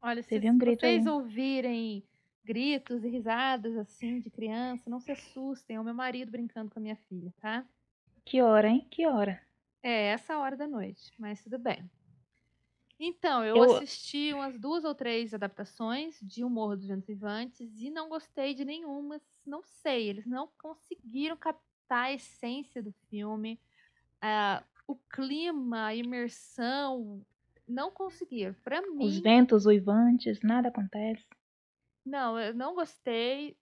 Speaker 2: Olha, se
Speaker 1: Teve um grito
Speaker 2: vocês
Speaker 1: aí.
Speaker 2: ouvirem gritos e risadas assim de criança, não se assustem. É o meu marido brincando com a minha filha, tá?
Speaker 1: Que hora, hein? Que hora?
Speaker 2: É essa hora da noite, mas tudo bem. Então, eu,
Speaker 1: Eu-
Speaker 2: assisti umas duas ou três adaptações de O Morro dos Ventos Vivantes e não gostei de nenhuma. Não sei, eles não conseguiram captar a essência do filme, ah, o clima, a imersão. Não conseguiram. Pra mim,
Speaker 1: Os ventos uivantes, nada acontece.
Speaker 2: não, eu não gostei.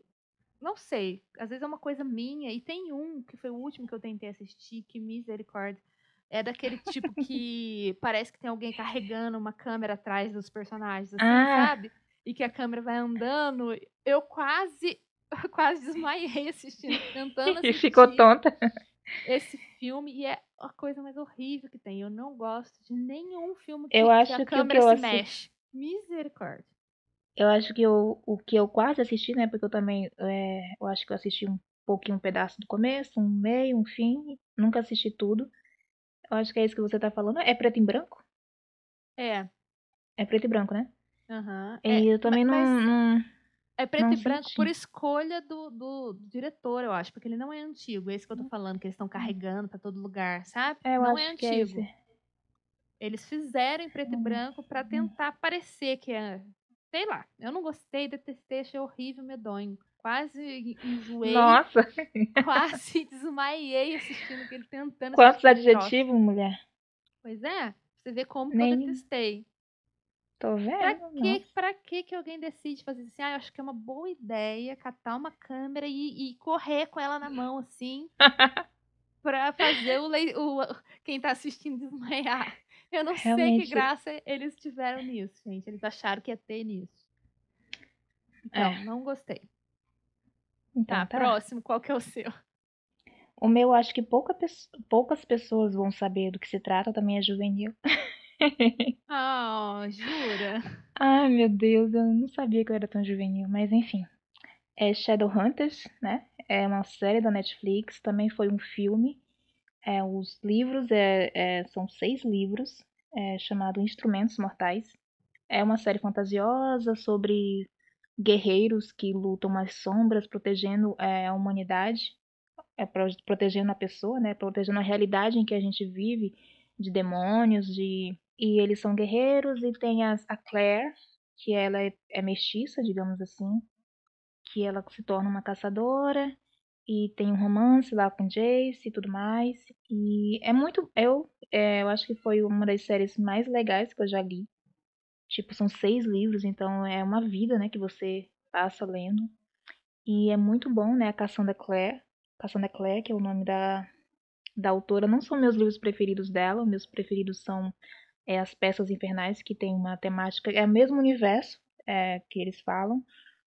Speaker 2: Não sei. Às vezes é uma coisa minha. E tem um, que foi o último que eu tentei assistir, que misericórdia. É daquele tipo que parece que tem alguém carregando uma câmera atrás dos personagens, assim,
Speaker 1: Ah.
Speaker 2: sabe? E que a câmera vai andando. Eu quase, quase desmaiei assistindo, tentando
Speaker 1: E
Speaker 2: assistir
Speaker 1: ficou tonta.
Speaker 2: esse filme. E é a coisa mais horrível que tem. Eu não gosto de nenhum filme que,
Speaker 1: Eu
Speaker 2: que
Speaker 1: acho
Speaker 2: a
Speaker 1: que que
Speaker 2: câmera
Speaker 1: eu
Speaker 2: se mexe. Misericórdia.
Speaker 1: Eu acho que eu, o que eu quase assisti, né? Porque eu também, é, eu acho que eu assisti um pouquinho, um pedaço do começo, um meio, um fim. Nunca assisti tudo. Eu acho que é isso que você tá falando. É preto e branco?
Speaker 2: É.
Speaker 1: É preto e branco, né?
Speaker 2: Aham.
Speaker 1: E
Speaker 2: É,
Speaker 1: eu também não, não-
Speaker 2: É preto
Speaker 1: Não
Speaker 2: e branco por
Speaker 1: senti.
Speaker 2: escolha do, do diretor, eu acho, porque ele não é antigo. É isso que eu tô falando, que eles estão carregando pra todo lugar, sabe?
Speaker 1: É, eu
Speaker 2: não
Speaker 1: acho
Speaker 2: é
Speaker 1: que é
Speaker 2: antigo.
Speaker 1: esse.
Speaker 2: Eles fizeram em preto e
Speaker 1: Hum,
Speaker 2: branco pra tentar parecer que é. Sei lá, eu não gostei, detestei, achei horrível, medonho. Quase en- enjoei,
Speaker 1: Nossa,
Speaker 2: quase desmaiei assistindo aquele tentando
Speaker 1: quantos adjetivos, mulher?
Speaker 2: Pois é, pra você ver como que
Speaker 1: Nem-
Speaker 2: eu detestei.
Speaker 1: Tô
Speaker 2: Pra
Speaker 1: vendo.
Speaker 2: que,
Speaker 1: não.
Speaker 2: pra que que alguém decide fazer assim? Ah, eu acho que é uma boa ideia catar uma câmera e, e correr com ela na mão, assim, pra fazer o, o- quem tá assistindo desmaiar. Eu não sei
Speaker 1: Realmente.
Speaker 2: que graça eles tiveram nisso, gente. Eles acharam que ia ter nisso. Então,
Speaker 1: É.
Speaker 2: não gostei.
Speaker 1: Então,
Speaker 2: Tá,
Speaker 1: tá.
Speaker 2: próximo, qual que é o seu?
Speaker 1: O meu, acho que pouca poucas pessoas vão saber do que se trata, também é juvenil.
Speaker 2: Ah, jura?
Speaker 1: Ai, meu Deus, eu não sabia que eu era tão juvenil, mas enfim. É Shadowhunters, né? É uma série da Netflix, também foi um filme. É, os livros é, é- são seis livros, é, chamado Instrumentos Mortais. É uma série fantasiosa sobre guerreiros que lutam nas sombras, protegendo é, a humanidade, é, pro- protegendo a pessoa, né? Protegendo a realidade em que a gente vive, de demônios, de e eles são guerreiros e tem as, a Claire, que ela é, é mestiça, digamos assim, que ela se torna uma caçadora e tem um romance lá com Jace e tudo mais. E é muito. Eu, é, eu acho que foi uma das séries mais legais que eu já li. Tipo, são seis livros, então é uma vida, né, que você passa lendo. E é muito bom, né, a Cassandra Clare. Cassandra Clare, que é o nome da, da autora. Não são meus livros preferidos dela, meus preferidos são é, As Peças Infernais, que tem uma temática, é o mesmo universo é, que eles falam,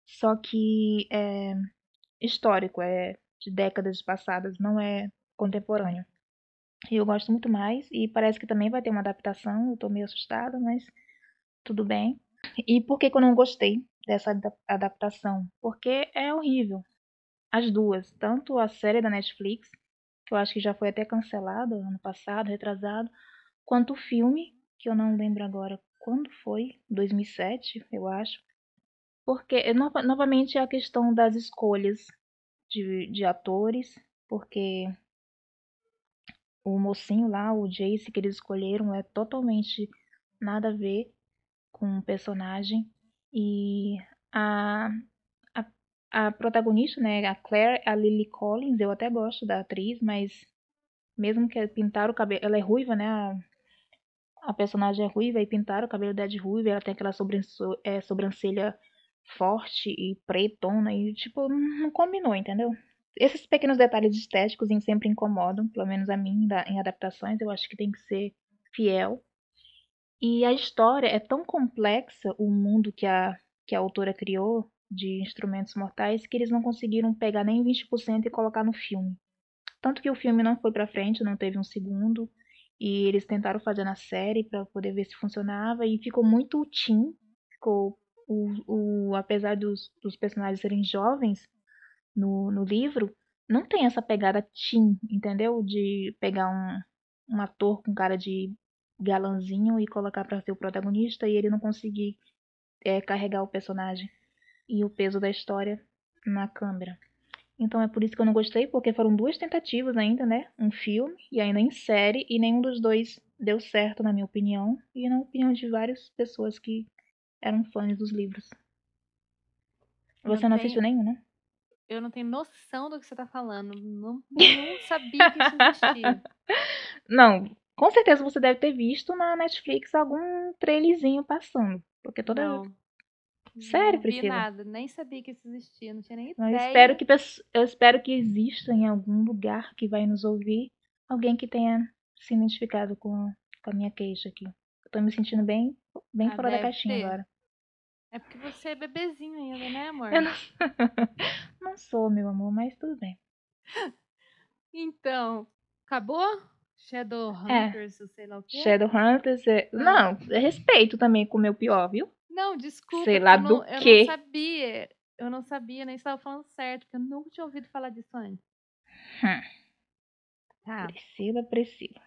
Speaker 1: só que é histórico, é de décadas passadas, não é contemporâneo. E eu gosto muito mais, e parece que também vai ter uma adaptação, eu tô meio assustada, mas tudo bem. E por que, que eu não gostei dessa ada- adaptação? Porque é horrível. As duas, tanto a série da Netflix, que eu acho que já foi até cancelada ano passado, retrasado, quanto o filme, que eu não lembro agora quando foi, 2007, eu acho. Porque, é nova- novamente, a questão das escolhas de, de atores, porque o mocinho lá, o Jace que eles escolheram, é totalmente nada a ver com o personagem. E a, a, a protagonista, né, a Claire, a Lily Collins, eu até gosto da atriz, mas mesmo que pintaram o cabelo, ela é ruiva, né, a, a personagem é ruiva e pintaram o cabelo dela de ruiva, ela tem aquela sobranço- é, sobrancelha forte e pretona e tipo, não combinou, entendeu? Esses pequenos detalhes estéticos em- sempre incomodam, pelo menos a mim, em adaptações, eu acho que tem que ser fiel. E a história é tão complexa, o mundo que a, que a autora criou, de Instrumentos Mortais que eles não conseguiram pegar nem 20% e colocar no filme. Tanto que o filme não foi pra frente, não teve um segundo. E eles tentaram fazer na série para poder ver se funcionava e ficou muito teen. Ficou o, o apesar dos, dos personagens serem jovens no, no livro, não tem essa pegada teen, entendeu? De pegar um, um ator com cara de galanzinho e colocar para ser o protagonista e ele não conseguir é, carregar o personagem e o peso da história na câmera. Então é por isso que eu não gostei, porque foram duas tentativas ainda, né? Um filme e ainda em série, e nenhum dos dois deu certo, na minha opinião, e na opinião de várias pessoas que eram fãs dos livros. Você não, não assistiu nenhum, né?
Speaker 2: Eu não tenho noção do que você tá falando. Não, não sabia que isso existia.
Speaker 1: não, com certeza você deve ter visto na Netflix algum trailerzinho passando. Porque toda.
Speaker 2: Não.
Speaker 1: Sério,
Speaker 2: não
Speaker 1: Priscila?
Speaker 2: vi nada, nem sabia que isso existia, não tinha nem
Speaker 1: Eu
Speaker 2: ideia.
Speaker 1: espero que, eu espero que exista em algum lugar que vai nos ouvir alguém que tenha se identificado com, com a minha queixa aqui. Eu tô me sentindo bem, bem
Speaker 2: Ah,
Speaker 1: fora da caixinha
Speaker 2: ter.
Speaker 1: agora.
Speaker 2: É porque você é bebezinho ainda, né, amor?
Speaker 1: Eu não... não sou, meu amor, mas tudo bem.
Speaker 2: Então, acabou? Shadowhunters, ou sei lá o quê?
Speaker 1: Shadowhunters é... Não, é respeito também com o meu pior, viu?
Speaker 2: Não, desculpa.
Speaker 1: Sei lá
Speaker 2: eu
Speaker 1: do
Speaker 2: não, eu
Speaker 1: quê.
Speaker 2: não sabia. Eu não sabia, nem estava falando certo, porque eu nunca tinha ouvido falar disso antes.
Speaker 1: Hum.
Speaker 2: Tá.
Speaker 1: Priscila, Priscila.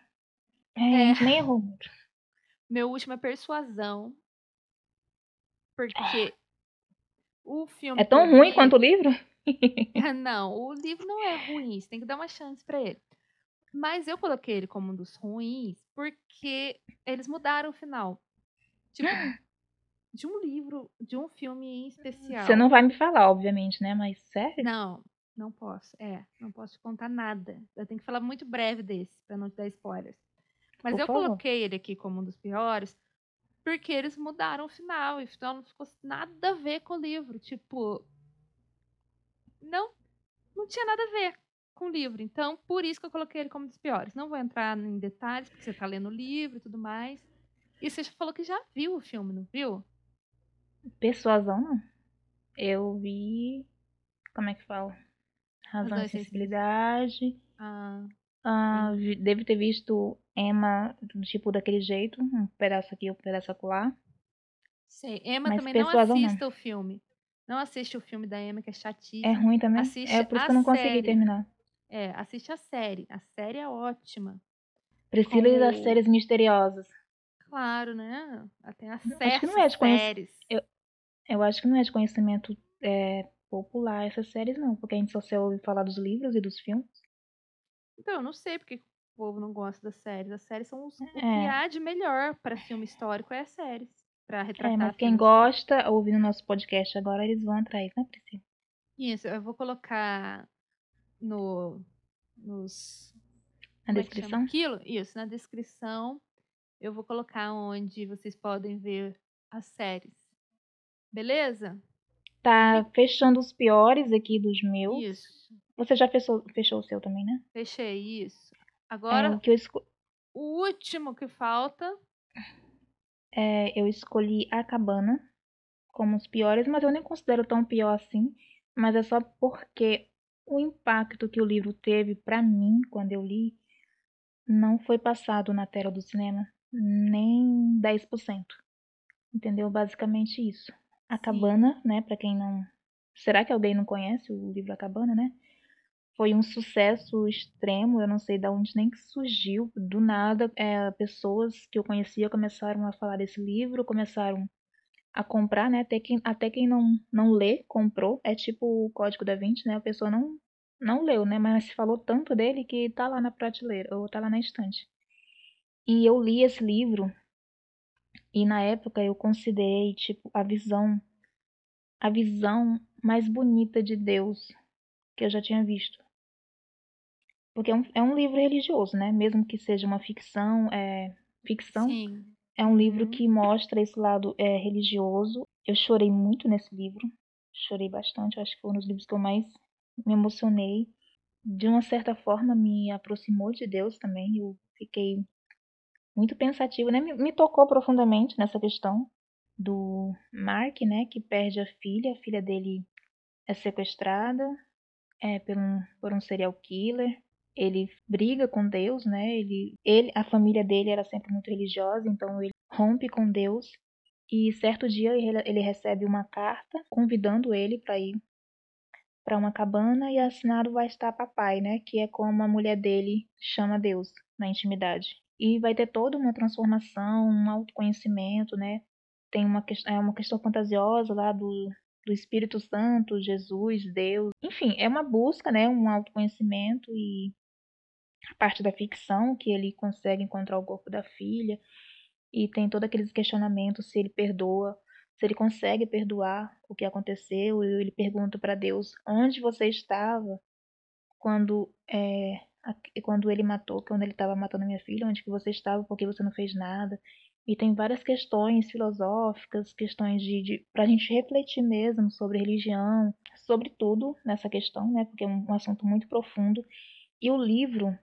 Speaker 1: É,
Speaker 2: É.
Speaker 1: Nem errou muito.
Speaker 2: Meu último é persuasão. Porque o filme.
Speaker 1: É tão
Speaker 2: eu
Speaker 1: ruim quanto o livro?
Speaker 2: Não, o livro não é ruim, você tem que dar uma chance pra ele. Mas eu coloquei ele como um dos ruins porque eles mudaram o final. Tipo, de um livro, de um filme em especial.
Speaker 1: Você não vai me falar, obviamente, né? Mas sério?
Speaker 2: Não, não posso. É, não posso te contar nada. Eu tenho que falar muito breve desse, pra não te dar spoilers. Mas
Speaker 1: Por
Speaker 2: eu
Speaker 1: favor.
Speaker 2: coloquei ele aqui como um dos piores, porque eles mudaram o final. E o final não ficou nada a ver com o livro. Tipo. Não, não tinha nada a ver com o livro. Então, por isso que eu coloquei ele como um dos piores. Não vou entrar em detalhes, porque você tá lendo o livro e tudo mais. E você já falou que já viu o filme, não viu?
Speaker 1: Persuasão, não. Eu vi. Como é que fala? Razão e sensibilidade.
Speaker 2: Ah,
Speaker 1: Ah, vi- devo ter visto Emma, tipo, daquele jeito. Um pedaço aqui, um pedaço acolá.
Speaker 2: sei. Emma
Speaker 1: Mas
Speaker 2: também não
Speaker 1: Persuasão, não.
Speaker 2: assista o filme. Não assiste o filme da Emma, que é
Speaker 1: É
Speaker 2: chatíssimo.
Speaker 1: ruim também?
Speaker 2: Assiste
Speaker 1: é por isso que eu não consegui
Speaker 2: série.
Speaker 1: terminar.
Speaker 2: É, assiste a série. A série é ótima.
Speaker 1: Priscila e das
Speaker 2: Como-
Speaker 1: séries misteriosas.
Speaker 2: Claro, né? Ela tem
Speaker 1: que
Speaker 2: acesso
Speaker 1: não é de conhec-
Speaker 2: séries.
Speaker 1: Eu acho que não é de conhecimento é, popular essas séries, não. Porque a gente só se ouve falar dos livros e dos filmes.
Speaker 2: Então, eu não sei porque o povo não gosta das séries. As séries são os, o que
Speaker 1: É.
Speaker 2: há de melhor para filme histórico é as séries. Pra retratar
Speaker 1: É, mas quem gosta, ouvindo nosso podcast agora, eles vão atrás, né, Priscila?
Speaker 2: Isso, eu vou colocar no nos
Speaker 1: Na
Speaker 2: é
Speaker 1: descrição?
Speaker 2: aquilo? Isso, na descrição eu vou colocar onde vocês podem ver as séries. Beleza?
Speaker 1: Tá fechando os piores aqui dos meus.
Speaker 2: Isso.
Speaker 1: Você já fechou, fechou o seu também, né?
Speaker 2: Fechei isso.
Speaker 1: É,
Speaker 2: Agora,
Speaker 1: o que eu, esco-
Speaker 2: o último que falta.
Speaker 1: é, eu escolhi A Cabana como os piores, mas eu nem considero tão pior assim. Mas é só porque o impacto que o livro teve pra mim quando eu li não foi passado na tela do cinema, nem 10%. Entendeu? Basicamente isso. A
Speaker 2: Sim.
Speaker 1: Cabana, né, Pra quem não Será que alguém não conhece o livro A Cabana, né? Foi um sucesso extremo, eu não sei de onde nem que surgiu, do nada, é, pessoas que eu conhecia começaram a falar desse livro, começaram a comprar, né? Até quem, até quem não, não lê, comprou. É tipo o Código da Vinci, né? A pessoa não, não leu, né? Mas se falou tanto dele que tá lá na prateleira, ou tá lá na estante. E eu li esse livro, e na época eu considerei, tipo, a visão, a visão mais bonita de Deus que eu já tinha visto. Porque é um, é um livro religioso, né? Mesmo que seja uma ficção, é, ficção,
Speaker 2: Sim.
Speaker 1: É um livro
Speaker 2: Uhum.
Speaker 1: que mostra esse lado é, religioso. Eu chorei muito nesse livro. Chorei bastante. Eu acho que foi um dos livros que eu mais me emocionei. De uma certa forma, me aproximou de Deus também. Eu fiquei muito pensativa, né? Me, me tocou profundamente nessa questão do Mark, né, que perde a filha, a filha dele é sequestrada é, por, um, por um serial killer. Ele briga com Deus, né? Ele, ele, a família dele era sempre muito religiosa, então ele rompe com Deus. E certo dia ele, recebe uma carta convidando ele para ir para uma cabana e assinado vai estar papai, né? Que é como a mulher dele chama Deus na intimidade. E vai ter toda uma transformação, um autoconhecimento, né? Tem uma, é uma questão fantasiosa lá do, do Espírito Santo, Jesus, Deus. Enfim, é uma busca, né? Um autoconhecimento e a parte da ficção que ele consegue encontrar o corpo da filha e tem todos aqueles questionamentos se ele perdoa se ele consegue perdoar o que aconteceu, e ele pergunta para Deus onde você estava quando é, quando ele matou, quando ele estava matando minha filha, onde que você estava, porque você não fez nada. E tem várias questões filosóficas, questões de, de para a gente refletir mesmo sobre religião, sobre tudo nessa questão, né? Porque é um assunto muito profundo. E o livro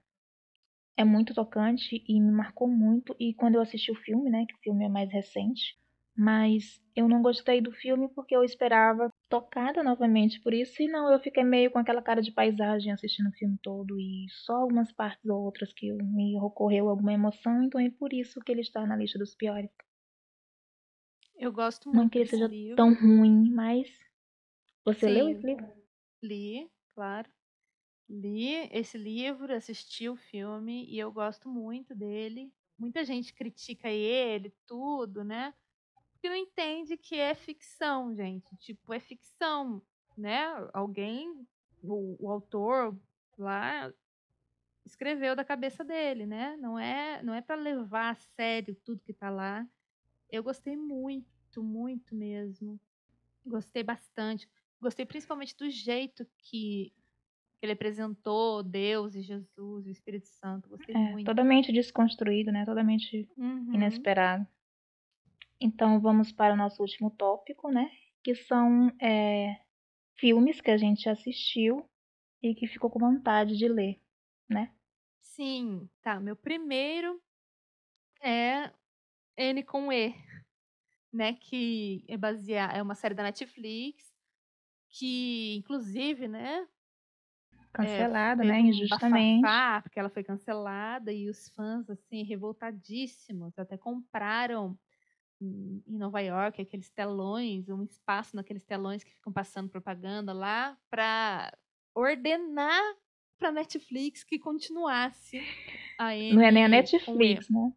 Speaker 1: é muito tocante e me marcou muito. E quando eu assisti o filme, né? Que o filme é mais recente, mas eu não gostei do filme porque eu esperava tocada novamente por isso, e não, eu fiquei meio com aquela cara de paisagem assistindo o filme todo e só algumas partes ou outras que me ocorreu alguma emoção, então é por isso que ele está na lista dos piores.
Speaker 2: Eu gosto muito
Speaker 1: Não que
Speaker 2: ele
Speaker 1: seja
Speaker 2: livro.
Speaker 1: tão ruim, mas você
Speaker 2: Sim,
Speaker 1: leu esse livro?
Speaker 2: Li, claro. Li esse livro, assisti o filme e eu gosto muito dele. Muita gente critica ele, tudo, né? que não entende que é ficção, gente. Tipo, é ficção, né? Alguém, o, o autor lá escreveu da cabeça dele, né? Não é, não é para levar a sério tudo que tá lá. Eu gostei muito, muito mesmo. Gostei bastante. Gostei principalmente do jeito que ele apresentou Deus e Jesus, o Espírito Santo. Gostei
Speaker 1: É,
Speaker 2: muito.
Speaker 1: totalmente desconstruído, né? Totalmente
Speaker 2: Uhum.
Speaker 1: inesperado. Então vamos para o nosso último tópico, né? Que são é, filmes que a gente assistiu e que ficou com vontade de ler, né?
Speaker 2: Sim, tá. Meu primeiro é N com E, né? Que é baseada, é uma série da Netflix, que inclusive, né?
Speaker 1: Cancelada,
Speaker 2: teve
Speaker 1: né? Injustamente.
Speaker 2: bafafá, porque ela foi cancelada e os fãs, assim, revoltadíssimos, até compraram em Nova York aqueles telões, um espaço naqueles telões que ficam passando propaganda lá, para ordenar para Netflix que continuasse a N
Speaker 1: Não é nem a. Netflix, né?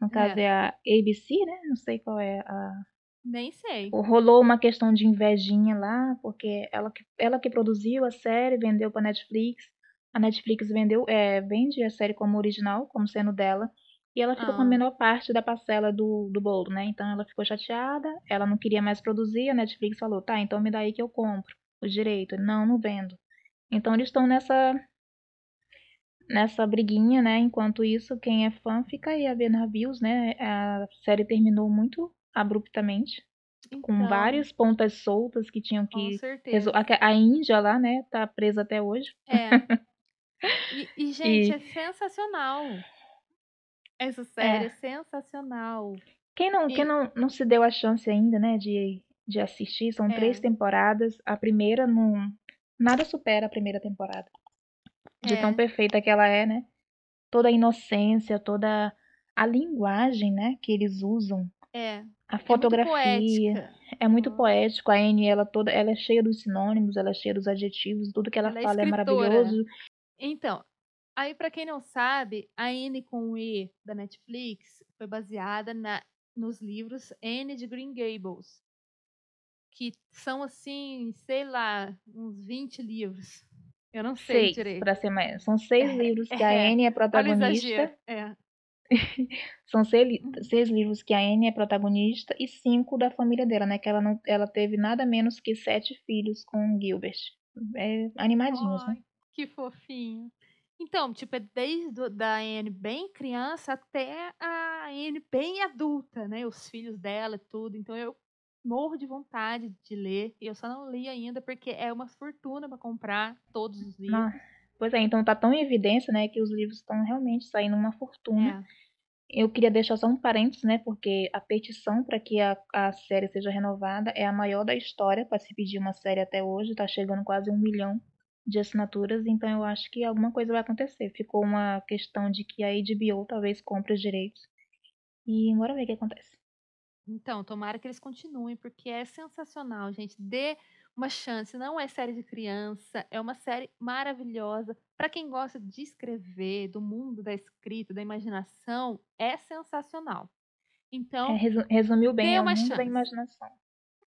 Speaker 1: No caso
Speaker 2: É.
Speaker 1: é a ABC, né? Não sei qual é a.
Speaker 2: Nem sei.
Speaker 1: Rolou uma questão de invejinha lá, porque ela que, ela que produziu a série, vendeu pra Netflix. A Netflix vendeu, é, vende a série como original, como sendo dela. E ela ficou com a
Speaker 2: Ah.
Speaker 1: menor parte da parcela do, do bolo, né? Então ela ficou chateada, ela não queria mais produzir, a Netflix falou, tá, então me dá aí que eu compro o direito. Não, não vendo. Então eles estão nessa nessa briguinha, né? Enquanto isso, quem é fã fica aí a ver navios, né? A série terminou muito abruptamente, com
Speaker 2: Então,
Speaker 1: várias pontas soltas que tinham
Speaker 2: com
Speaker 1: que
Speaker 2: certeza.
Speaker 1: resol- a, a Índia lá, né? Tá presa até hoje.
Speaker 2: É. E, e, gente,
Speaker 1: E-
Speaker 2: é sensacional. Essa série é, sensacional.
Speaker 1: Quem não,
Speaker 2: E-
Speaker 1: quem não, não se deu a chance ainda, né, de, de assistir, são
Speaker 2: É.
Speaker 1: três temporadas. A primeira não. Nada supera a primeira temporada. De
Speaker 2: É.
Speaker 1: tão perfeita que ela é, né? Toda a inocência, toda a linguagem, né, que eles usam.
Speaker 2: É.
Speaker 1: A
Speaker 2: É muito
Speaker 1: fotografia.
Speaker 2: poética.
Speaker 1: É muito poético. A Anne, ela toda, ela é cheia dos sinônimos, ela é cheia dos adjetivos, tudo que ela,
Speaker 2: Ela é
Speaker 1: fala é
Speaker 2: escritora.
Speaker 1: maravilhoso.
Speaker 2: Então, aí pra quem não sabe, a N com E da Netflix foi baseada na, nos livros N de Green Gables, que são assim, sei lá, uns 20 livros. Eu não sei
Speaker 1: Seis,
Speaker 2: direito.
Speaker 1: pra ser mais. São seis
Speaker 2: É,
Speaker 1: livros que a
Speaker 2: é.
Speaker 1: Anne é
Speaker 2: o
Speaker 1: protagonista.
Speaker 2: É.
Speaker 1: São seis, seis livros que a Anne é protagonista e cinco da família dela, né? Que ela, não, ela teve nada menos que sete filhos com Gilbert. É, animadinhos, né?
Speaker 2: Ai, que fofinho. Então, tipo, é desde da Anne bem criança até a Anne bem adulta, né? Os filhos dela e tudo. Então eu morro de vontade de ler. E eu só não li ainda porque é uma fortuna pra comprar todos os livros.
Speaker 1: Nossa. Pois é, então tá tão em evidência, né? Que os livros estão realmente saindo uma fortuna.
Speaker 2: É.
Speaker 1: Eu queria deixar só um parênteses, né? Porque a petição para que a, a série seja renovada é a maior da história para se pedir uma série até hoje. Tá chegando quase um milhão de assinaturas, então eu acho que alguma coisa vai acontecer. Ficou uma questão de que a HBO talvez compre os direitos. E bora ver o que acontece.
Speaker 2: Então, tomara que eles continuem, porque é sensacional, gente. Dê uma chance. Não é série de criança, é uma série maravilhosa. Para quem gosta de escrever, do mundo da escrita, da imaginação, é sensacional. Então,
Speaker 1: É, resu- resumiu bem, é o
Speaker 2: uma
Speaker 1: mundo da
Speaker 2: chance.
Speaker 1: imaginação.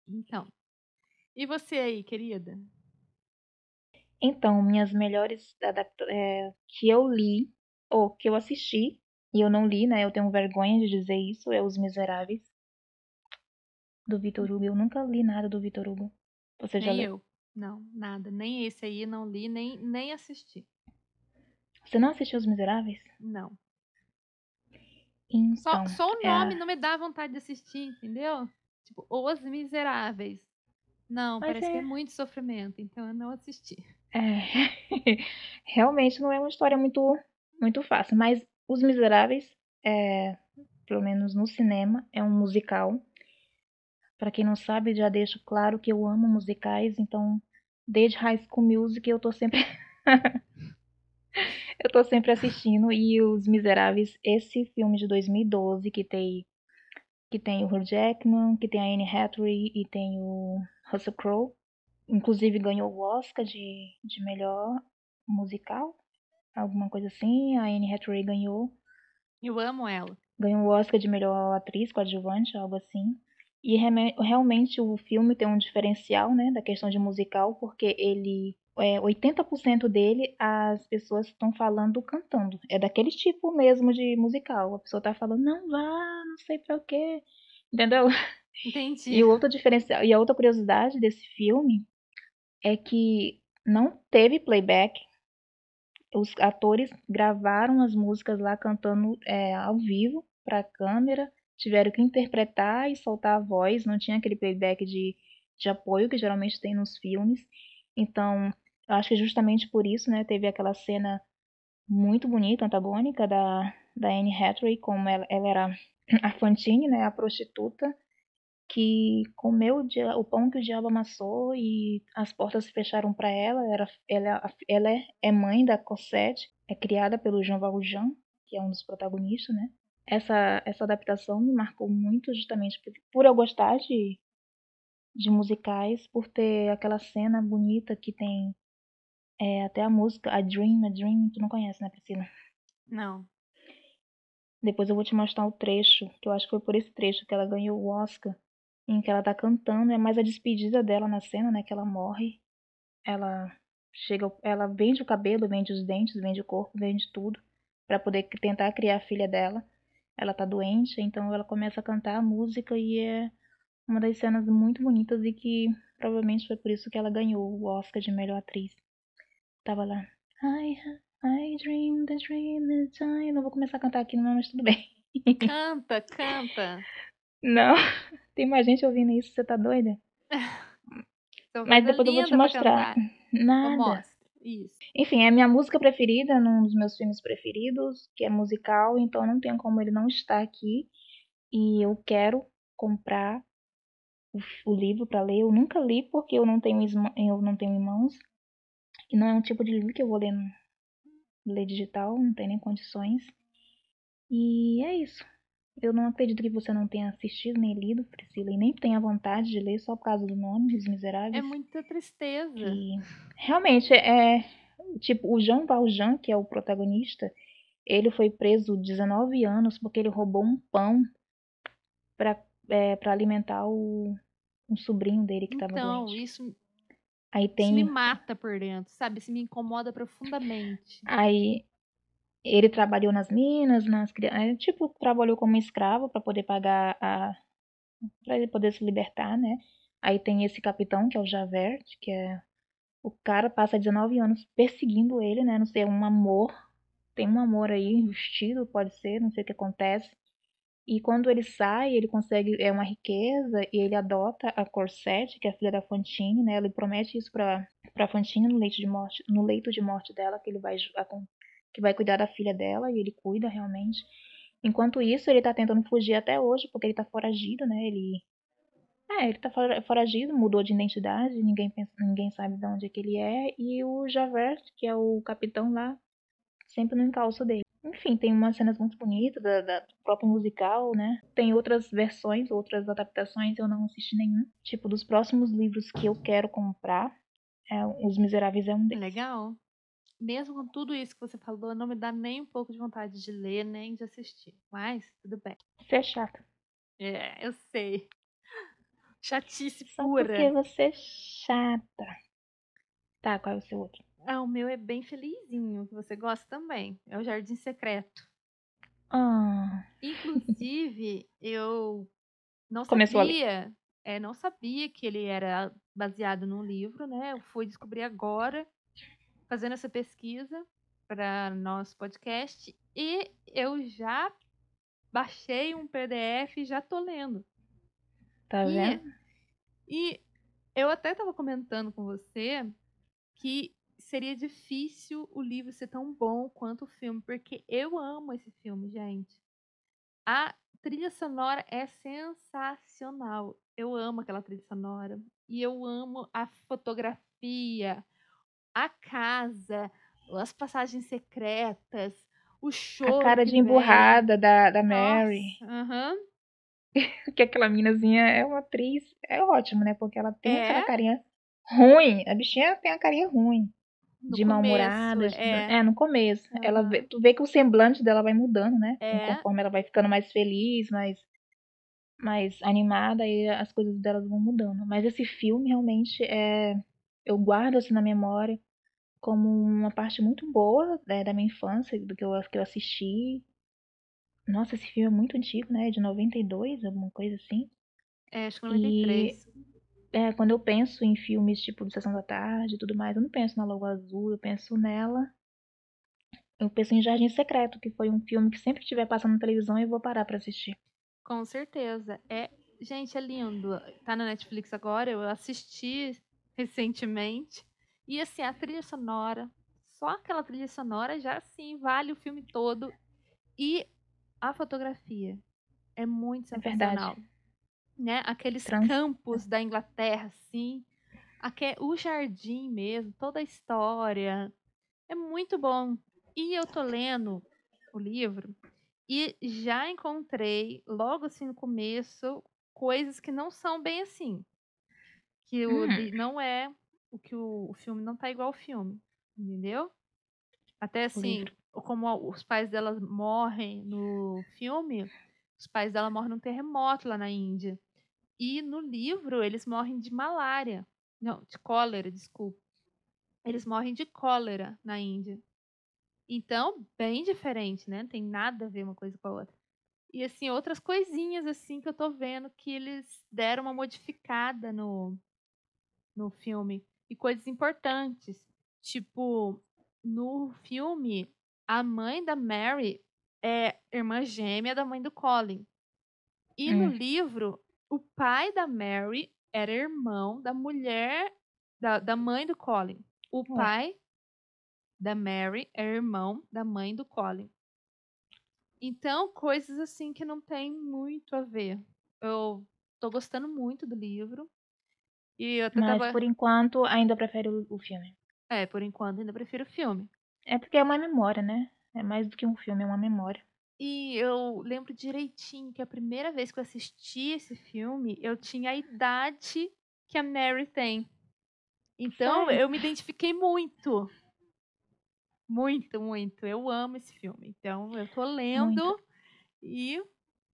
Speaker 2: Então. E você aí, querida?
Speaker 1: Então, minhas melhores é, que eu li, ou que eu assisti, e eu não li, né? Eu tenho vergonha de dizer isso, é Os Miseráveis, do Vitor Hugo. Eu nunca li nada do Vitor Hugo. Você já
Speaker 2: Nem
Speaker 1: leu?
Speaker 2: eu. Não, nada. Nem esse aí não li, nem, nem assisti.
Speaker 1: Você não assistiu Os Miseráveis?
Speaker 2: Não.
Speaker 1: Então,
Speaker 2: Só, só o
Speaker 1: é
Speaker 2: nome
Speaker 1: a-
Speaker 2: não me dá vontade de assistir, entendeu? Tipo, Os Miseráveis. Não,
Speaker 1: Mas
Speaker 2: parece que
Speaker 1: é-
Speaker 2: é muito sofrimento, então eu não assisti.
Speaker 1: é, realmente não é uma história muito, muito fácil, mas Os Miseráveis, é, pelo menos no cinema, é um musical. Pra quem não sabe, já deixo claro que eu amo musicais, então desde High School Music eu tô sempre eu tô sempre assistindo e Os Miseráveis, esse filme de 2012 que tem que tem o Hugh Jackman, que tem a Anne Hathaway e tem o Russell Crowe, inclusive ganhou o Oscar de, de melhor musical, alguma coisa assim. A Anne Hathaway ganhou
Speaker 2: Eu amo ela.
Speaker 1: ganhou o Oscar de melhor atriz coadjuvante, algo assim. E realmente o filme tem um diferencial, né, da questão de musical, porque ele é, 80% dele as pessoas estão falando cantando. É daquele tipo mesmo de musical. A pessoa tá falando, não vá, não sei pra o quê. Entendeu?
Speaker 2: Entendi.
Speaker 1: E o outro diferencial, e a outra curiosidade desse filme é que não teve playback. Os atores gravaram as músicas lá cantando é, ao vivo para a câmera, tiveram que interpretar e soltar a voz, não tinha aquele playback de, de apoio que geralmente tem nos filmes. Então, eu acho que justamente por isso, né, teve aquela cena muito bonita, antagônica da, da Anne Hathaway, como ela, ela era a Fantine, né, a prostituta, que comeu o, dia- o pão que o diabo amassou e as portas se fecharam para ela. Era, ela. Ela é, é mãe da Cosette, é criada pelo Jean Valjean, que é um dos protagonistas, né? Essa, essa adaptação me marcou muito justamente por, eu gostar de, de musicais, por ter aquela cena bonita que tem é, até a música, a Dream, a Dream, tu não conhece, né, Priscila?
Speaker 2: Não.
Speaker 1: Depois eu vou te mostrar o trecho, que eu acho que foi por esse trecho que ela ganhou o Oscar, em que ela tá cantando, é mais a despedida dela na cena, né, que ela morre. Ela chega, ela vende o cabelo, vende os dentes, vende o corpo, vende tudo, para poder tentar criar a filha dela. Ela tá doente, então ela começa a cantar a música e é uma das cenas muito bonitas e que provavelmente foi por isso que ela ganhou o Oscar de melhor atriz. Tava lá. I, I dream the dream that I... Não vou começar a cantar aqui, não, mas tudo bem.
Speaker 2: Canta, canta.
Speaker 1: Não, tem mais gente ouvindo isso, você tá doida? Mas depois eu vou te mostrar. Nada.
Speaker 2: Isso.
Speaker 1: Enfim, é minha música preferida, num dos meus filmes preferidos, que é musical, então não tem como ele não estar aqui. E eu quero comprar o, o livro para ler. Eu nunca li porque eu não tenho eu não tenho irmãos. E não é um tipo de livro que eu vou ler, ler digital, não tem nem condições. E é isso. Eu não acredito que você não tenha assistido nem lido, Priscila, e nem tenha vontade de ler só por causa do nome, Os Miseráveis.
Speaker 2: É muita tristeza.
Speaker 1: E realmente é tipo o Jean Valjean, que é o protagonista, ele foi preso 19 anos porque ele roubou um pão para é, para alimentar o um sobrinho dele que estava
Speaker 2: Então,
Speaker 1: doente.
Speaker 2: isso,
Speaker 1: Aí
Speaker 2: isso me
Speaker 1: tem
Speaker 2: mata por dentro, sabe? Isso me incomoda profundamente.
Speaker 1: aí ele trabalhou nas minas, nas cri- é, tipo trabalhou como escravo para poder pagar a para ele poder se libertar, né? Aí tem esse capitão que é o Javert, que é o cara passa 19 anos perseguindo ele, né? Não sei, é um amor. Tem um amor aí investido, pode ser, não sei o que acontece. E quando ele sai, ele consegue é uma riqueza e ele adota a Corsette, que é a filha da Fantine, né? Ele promete isso para para Fantine no leito de morte, no leito de morte dela, que ele vai que vai cuidar da filha dela e ele cuida realmente. Enquanto isso, ele tá tentando fugir até hoje, porque ele tá foragido, né? Ele. É, ele tá foragido, mudou de identidade, ninguém, pensa, ninguém sabe de onde é que ele é. E o Javert, que é o capitão lá, sempre no encalço dele. Enfim, tem umas cenas muito bonitas da, da, do próprio musical, né? Tem outras versões, outras adaptações, eu não assisti nenhum. Tipo, dos próximos livros que eu quero comprar, é, Os Miseráveis é um deles.
Speaker 2: Legal. Mesmo com tudo isso que você falou, não me dá nem um pouco de vontade de ler, nem de assistir. Mas, tudo bem.
Speaker 1: Você é chata.
Speaker 2: É, eu sei. Chatice
Speaker 1: Só
Speaker 2: pura.
Speaker 1: porque você é chata. Tá, qual é o seu outro?
Speaker 2: Ah, o meu é bem felizinho, que você gosta também. É o Jardim Secreto.
Speaker 1: Ah,
Speaker 2: Inclusive, eu não
Speaker 1: Começou
Speaker 2: sabia, é, não sabia que ele era baseado num livro, né? Eu fui descobrir agora, fazendo essa pesquisa para nosso podcast, e eu já baixei um PDF e já tô lendo.
Speaker 1: tá
Speaker 2: E,
Speaker 1: vendo?
Speaker 2: e eu até estava comentando com você que seria difícil o livro ser tão bom quanto o filme, porque eu amo esse filme, gente. A trilha sonora é sensacional. Eu amo aquela trilha sonora. E eu amo a fotografia, a casa, as passagens secretas, o choro.
Speaker 1: A cara de
Speaker 2: vem.
Speaker 1: emburrada da, da Mary.
Speaker 2: Aham.
Speaker 1: Que aquela minazinha é uma atriz. É ótimo, né? Porque ela tem
Speaker 2: É?
Speaker 1: aquela carinha ruim. A bichinha tem a carinha ruim.
Speaker 2: No
Speaker 1: de mal-humorada.
Speaker 2: É,
Speaker 1: É, no começo. Ela
Speaker 2: Aham.
Speaker 1: vê- tu vê que o semblante dela vai mudando, né?
Speaker 2: É.
Speaker 1: Conforme ela vai ficando mais feliz, mais, mais animada, e as coisas delas vão mudando. Mas esse filme realmente é. Eu guardo assim na memória como uma parte muito boa né, da minha infância, do que eu, que eu assisti. Nossa, esse filme é muito antigo, né? De 92, alguma coisa assim.
Speaker 2: é, acho que 93.
Speaker 1: É, quando eu penso em filmes tipo de Sessão da Tarde e tudo mais, eu não penso na Lagoa Azul, eu penso nela. Eu penso em Jardim Secreto, que foi um filme que sempre que estiver passando na televisão eu vou parar pra assistir.
Speaker 2: Com certeza. É, gente, é lindo. Tá na Netflix agora, eu assisti recentemente. E assim, a trilha sonora, só aquela trilha sonora já assim vale o filme todo. E a fotografia é muito
Speaker 1: É
Speaker 2: sensacional. Né? Aqueles
Speaker 1: Trans-
Speaker 2: campos da Inglaterra, assim. Aque- o jardim mesmo, toda a história. É muito bom. E eu tô lendo o livro e já encontrei, logo assim no começo, coisas que não são bem assim. Que o
Speaker 1: Hum.
Speaker 2: li- não é o que o, o filme não tá igual ao filme. Entendeu? Até assim, como os pais dela morrem no filme, os pais dela morrem num terremoto lá na Índia. E no livro eles morrem de malária. Não, de cólera, desculpa. Eles morrem de cólera na Índia. Então, bem diferente, né? Não tem nada a ver uma coisa com a outra. E assim, outras coisinhas assim que eu tô vendo que eles deram uma modificada no no filme e coisas importantes. Tipo, no filme, a mãe da Mary é irmã gêmea da mãe do Colin. E no
Speaker 1: Hum.
Speaker 2: livro, o pai da Mary era irmão da mulher da, da mãe do Colin. O
Speaker 1: Ué.
Speaker 2: pai da Mary é irmão da mãe do Colin. Então, coisas assim que não tem muito a ver. Eu tô gostando muito do livro. E eu até
Speaker 1: Mas
Speaker 2: tava.
Speaker 1: por enquanto ainda prefere o, filme.
Speaker 2: É, por enquanto ainda prefiro o filme.
Speaker 1: É porque é uma memória, né? É mais do que um filme, é uma memória.
Speaker 2: E eu lembro direitinho que a primeira vez que eu assisti esse filme, eu tinha a idade que a Mary tem. Então,
Speaker 1: Sério?
Speaker 2: eu me identifiquei muito. Muito, muito. Eu amo esse filme. Então, eu tô lendo e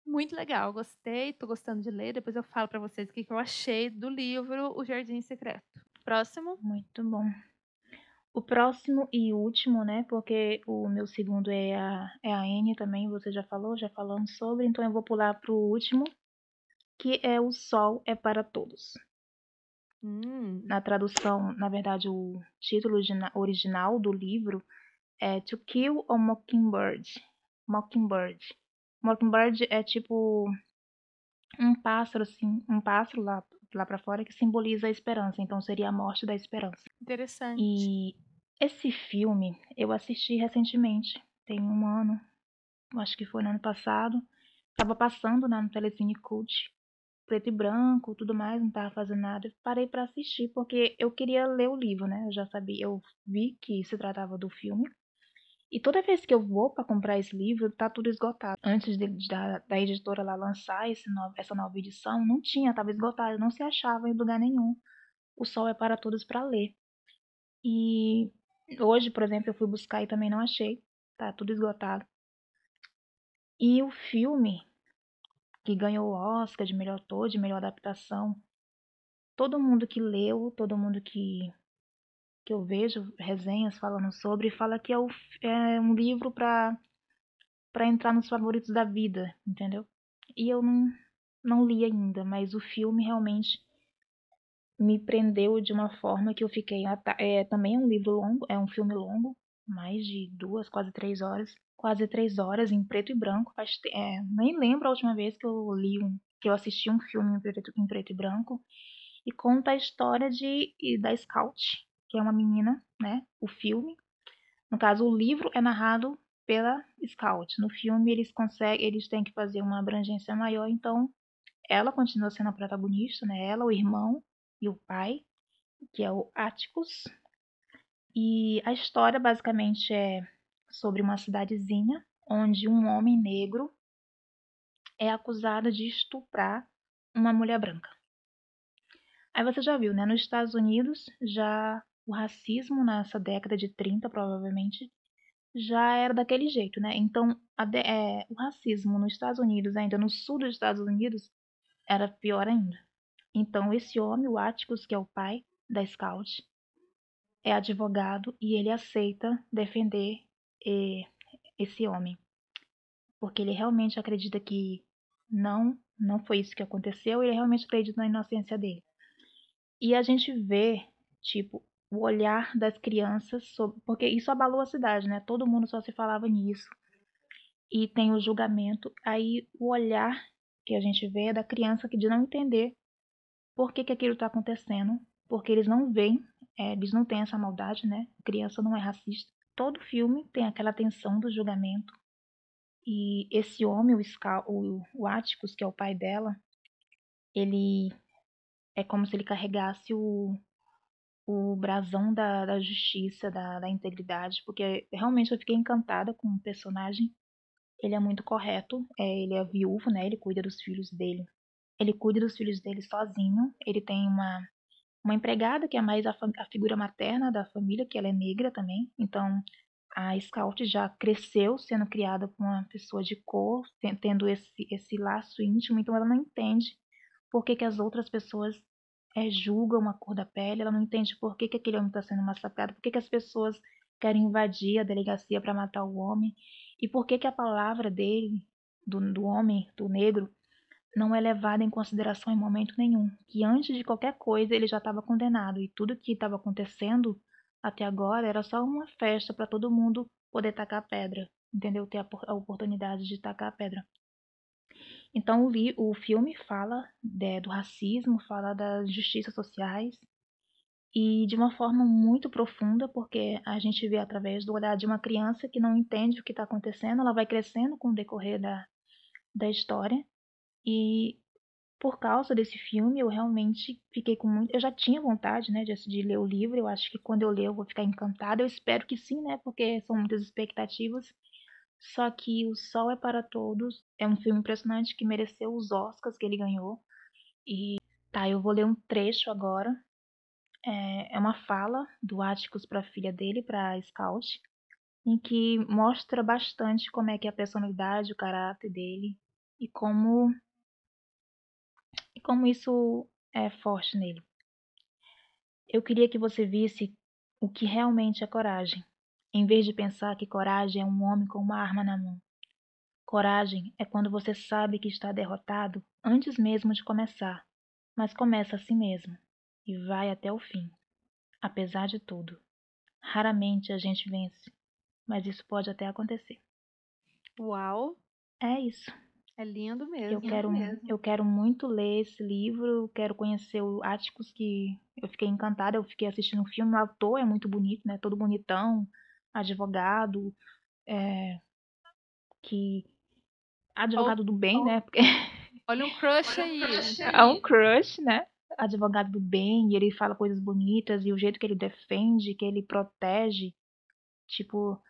Speaker 2: muito legal. Gostei, tô gostando de ler. Depois eu falo pra vocês o que que eu achei do livro O Jardim Secreto. Próximo.
Speaker 1: Muito bom. O próximo e último, né? Porque o meu segundo é a, é a Anne também, você já falou, já falamos sobre, então eu vou pular pro último, que é O Sol é para Todos.
Speaker 2: Hum,
Speaker 1: Na tradução, na verdade, o título origina- original do livro é To Kill a Mockingbird. Mockingbird. Mockingbird é tipo um pássaro, assim, um pássaro lá, lá para fora que simboliza a esperança, então seria a morte da esperança.
Speaker 2: interessante.
Speaker 1: E esse filme eu assisti recentemente, tem um ano. acho que foi no ano passado. Tava passando né, no Telecine Cult, preto e branco, tudo mais, não tava fazendo nada. Parei para assistir porque eu queria ler o livro, né? Eu já sabia, eu vi que se tratava do filme. E toda vez que eu vou para comprar esse livro, tá tudo esgotado. Antes de, da, da, editora lá lançar essa nova edição, não tinha, tava esgotado, não se achava em lugar nenhum. O Sol é para Todos para ler. E hoje, por exemplo, eu fui buscar e também não achei. Tá tudo esgotado. E o filme que ganhou o Oscar de melhor ator, de melhor adaptação, todo mundo que leu, todo mundo que que eu vejo resenhas falando sobre, fala que é, o, é um livro para para entrar nos favoritos da vida, entendeu? E eu não, não li ainda, mas o filme realmente me prendeu de uma forma que eu fiquei. É também é um livro longo, é um filme longo, mais de duas, quase três horas, quase três horas em preto e branco. É, nem lembro a última vez que eu li um, que eu assisti um filme em preto, em preto e branco e conta a história de da Scout, que é uma menina, né? O filme. No caso, o livro é narrado pela Scout. No filme, eles conseguem, eles têm que fazer uma abrangência maior, então ela continua sendo a protagonista, né? Ela, o irmão e o pai, que é o Atticus. E a história basicamente é sobre uma cidadezinha onde um homem negro é acusado de estuprar uma mulher branca. Aí você já viu, né? Nos Estados Unidos já o racismo nessa década de 30, provavelmente, já era daquele jeito, né? Então, de, é, o racismo nos Estados Unidos, ainda no sul dos Estados Unidos, era pior ainda. Então, esse homem, o Atticus, que é o pai da Scout, é advogado e ele aceita defender eh, esse homem. Porque ele realmente acredita que não, não foi isso que aconteceu, ele realmente acredita na inocência dele. E a gente vê, tipo, o olhar das crianças, sobre, porque isso abalou a cidade, né? Todo mundo só se falava nisso. E tem o julgamento, aí o olhar que a gente vê é da criança que de não entender por que, que aquilo está acontecendo, porque eles não veem, é, eles não têm essa maldade, né? A criança não é racista. Todo filme tem aquela tensão do julgamento. E esse homem, o, Scal, o, o Atticus, que é o pai dela, ele é como se ele carregasse o, o brasão da, da justiça, da, da integridade, porque realmente eu fiquei encantada com o personagem. Ele é muito correto, é, ele é viúvo, né? Ele cuida dos filhos dele. Ele cuida dos filhos dele sozinho. Ele tem uma, uma empregada que é mais a, a figura materna da família, que ela é negra também. Então, a Scout já cresceu sendo criada por uma pessoa de cor, tendo esse, esse laço íntimo, então ela não entende por que, que as outras pessoas é, julga uma cor da pele, ela não entende por que, que aquele homem está sendo massacrado, por que, que as pessoas querem invadir a delegacia para matar o homem, e por que, que a palavra dele, do, do homem, do negro, não é levada em consideração em momento nenhum, que antes de qualquer coisa ele já estava condenado, e tudo que estava acontecendo até agora era só uma festa para todo mundo poder tacar pedra, entendeu? Ter a, a oportunidade de tacar a pedra. Então, o, li, o filme fala de, do racismo, fala das justiças sociais e de uma forma muito profunda, porque a gente vê através do olhar de uma criança que não entende o que está acontecendo, ela vai crescendo com o decorrer da, da história e por causa desse filme eu realmente fiquei com muito, eu já tinha vontade, né, de, de ler o livro, eu acho que quando eu ler eu vou ficar encantada, eu espero que sim, né, porque são muitas expectativas só que O Sol é para Todos é um filme impressionante que mereceu os Oscars que ele ganhou. E tá, eu vou ler um trecho agora. É, é uma fala do Atticus para a filha dele, para Scout, em que mostra bastante como é que é a personalidade, o caráter dele e como e como isso é forte nele. Eu queria que você visse o que realmente é coragem em vez de pensar que coragem é um homem com uma arma na mão. Coragem é quando você sabe que está derrotado antes mesmo de começar, mas começa a si mesmo e vai até o fim, apesar de tudo. Raramente a gente vence, mas isso pode até acontecer.
Speaker 2: Uau!
Speaker 1: É isso.
Speaker 2: É lindo mesmo.
Speaker 1: Eu quero,
Speaker 2: mesmo.
Speaker 1: eu quero muito ler esse livro, quero conhecer o Áticos, que eu fiquei encantada, eu fiquei assistindo o filme, o autor é muito bonito, né? Todo bonitão, advogado, é, que advogado do bem, né? Porque
Speaker 2: Olha um crush aí.
Speaker 1: é um crush, né? Advogado do bem, e ele fala coisas bonitas, e o jeito que ele defende, que ele protege, tipo,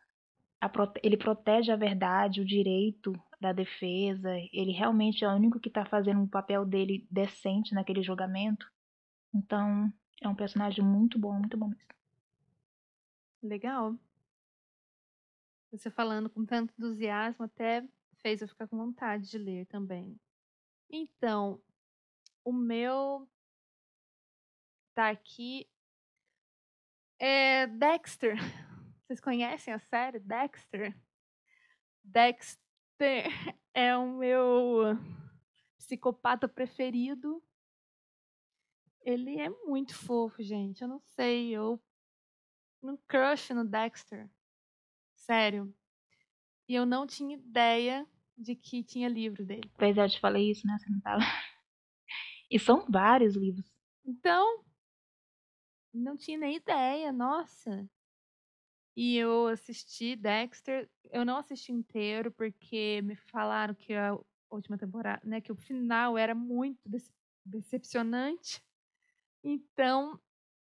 Speaker 1: a prote- ele protege a verdade, o direito da defesa, ele realmente é o único que tá fazendo o papel dele decente naquele julgamento. Então, é um personagem muito bom, muito bom mesmo.
Speaker 2: Legal. Você falando com tanto entusiasmo até fez eu ficar com vontade de ler também. Então, o meu tá aqui é Dexter. Vocês conhecem a série Dexter? Dexter é o meu psicopata preferido. Ele é muito fofo, gente. Eu não sei, eu um crush no Dexter. Sério. E eu não tinha ideia de que tinha livro dele.
Speaker 1: Pois é, eu te falei isso, né? Você não tava. E são vários livros.
Speaker 2: Então, não tinha nem ideia, nossa. E eu assisti Dexter, eu não assisti inteiro porque me falaram que a última temporada, né, que o final era muito dece- decepcionante. Então,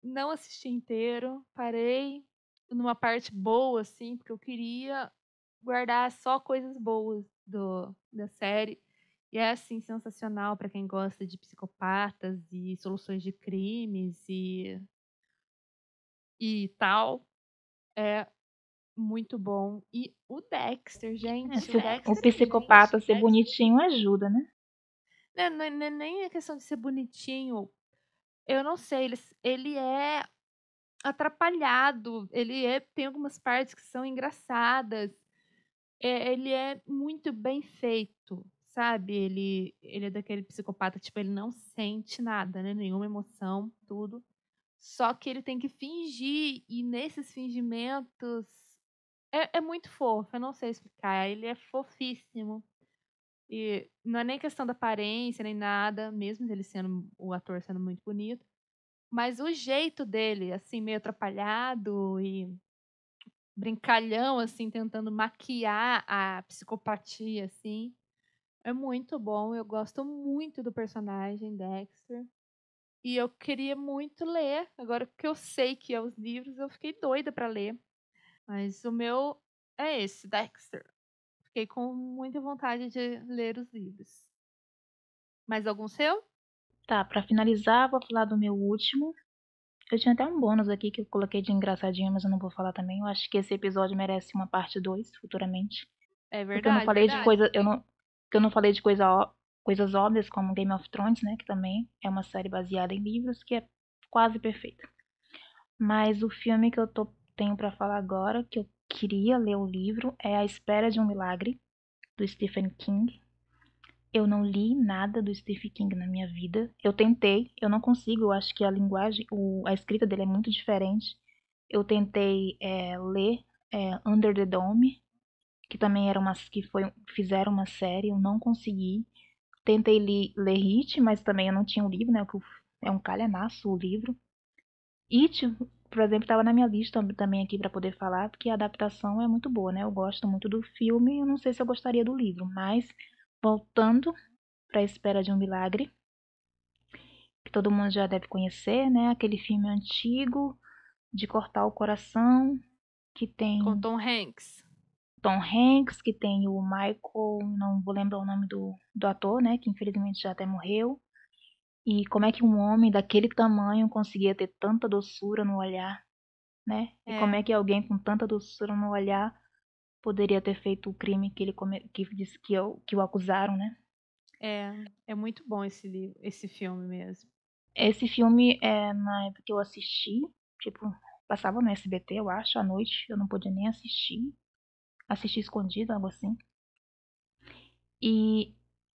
Speaker 2: não assisti inteiro, parei numa parte boa assim, porque eu queria guardar só coisas boas do da série. E é assim sensacional para quem gosta de psicopatas e soluções de crimes e e tal. É muito bom. E o Dexter, gente,
Speaker 1: É,
Speaker 2: o Dexter,
Speaker 1: o psicopata
Speaker 2: gente,
Speaker 1: ser
Speaker 2: Dexter-
Speaker 1: bonitinho ajuda, né?
Speaker 2: Não, não, não é nem a questão de ser bonitinho. Eu não sei, ele, ele é atrapalhado. Ele é, tem algumas partes que são engraçadas. É, ele é muito bem feito, sabe? Ele, ele é daquele psicopata, tipo, ele não sente nada, né? Nenhuma emoção, tudo. Só que ele tem que fingir, e nesses fingimentos é, é muito fofo, eu não sei explicar. Ele é fofíssimo. E não é nem questão da aparência, nem nada, mesmo ele sendo o ator sendo muito bonito. Mas o jeito dele, assim, meio atrapalhado e brincalhão, assim, tentando maquiar a psicopatia, assim, é muito bom. Eu gosto muito do personagem Dexter. E eu queria muito ler. Agora que eu sei que é os livros, eu fiquei doida pra ler. Mas o meu é esse, Dexter. Fiquei com muita vontade de ler os livros. Mais algum seu?
Speaker 1: Tá, pra finalizar, vou falar do meu último. Eu tinha até um bônus aqui que eu coloquei de engraçadinho, mas eu não vou falar também. Eu acho que esse episódio merece uma parte 2 futuramente.
Speaker 2: É
Speaker 1: Porque eu
Speaker 2: verdade.
Speaker 1: não falei de
Speaker 2: verdade.
Speaker 1: coisa, eu não, porque eu não falei de coisa, coisas óbvias como Game of Thrones, né, que também é uma série baseada em livros que é quase perfeita. Mas o filme que eu tô, tenho pra falar agora, que eu queria ler o livro, é A Espera de um Milagre, do Stephen King. Eu não li nada do Stephen King na minha vida. Eu tentei, eu não consigo, eu acho que a linguagem, o- a escrita dele é muito diferente. Eu tentei é, ler é, Under the Dome, que também era uma que foi fizeram uma série, eu não consegui. Tentei li, ler It, mas também eu não tinha o livro, né? que É um calhamaço o livro. It, por exemplo, estava na minha lista também aqui para poder falar, porque a adaptação é muito boa, né? Eu gosto muito do filme, eu não sei se eu gostaria do livro, mas voltando para a espera de um milagre, que todo mundo já deve conhecer, né? Aquele filme antigo de cortar o coração, que tem
Speaker 2: Com Tom Hanks.
Speaker 1: Tom Hanks, que tem o Michael, não vou lembrar o nome do, do ator, né? Que infelizmente já até morreu. E como é que um homem daquele tamanho conseguia ter tanta doçura no olhar, né? E
Speaker 2: É.
Speaker 1: como é que alguém com tanta doçura no olhar poderia ter feito o crime que ele come, que disse que, eu, que o acusaram, né?
Speaker 2: É, é muito bom esse livro, esse filme mesmo.
Speaker 1: Esse filme, é, na época que eu assisti, tipo, passava no SBT, eu acho, à noite, eu não podia nem assistir. Assisti escondido, algo assim. E,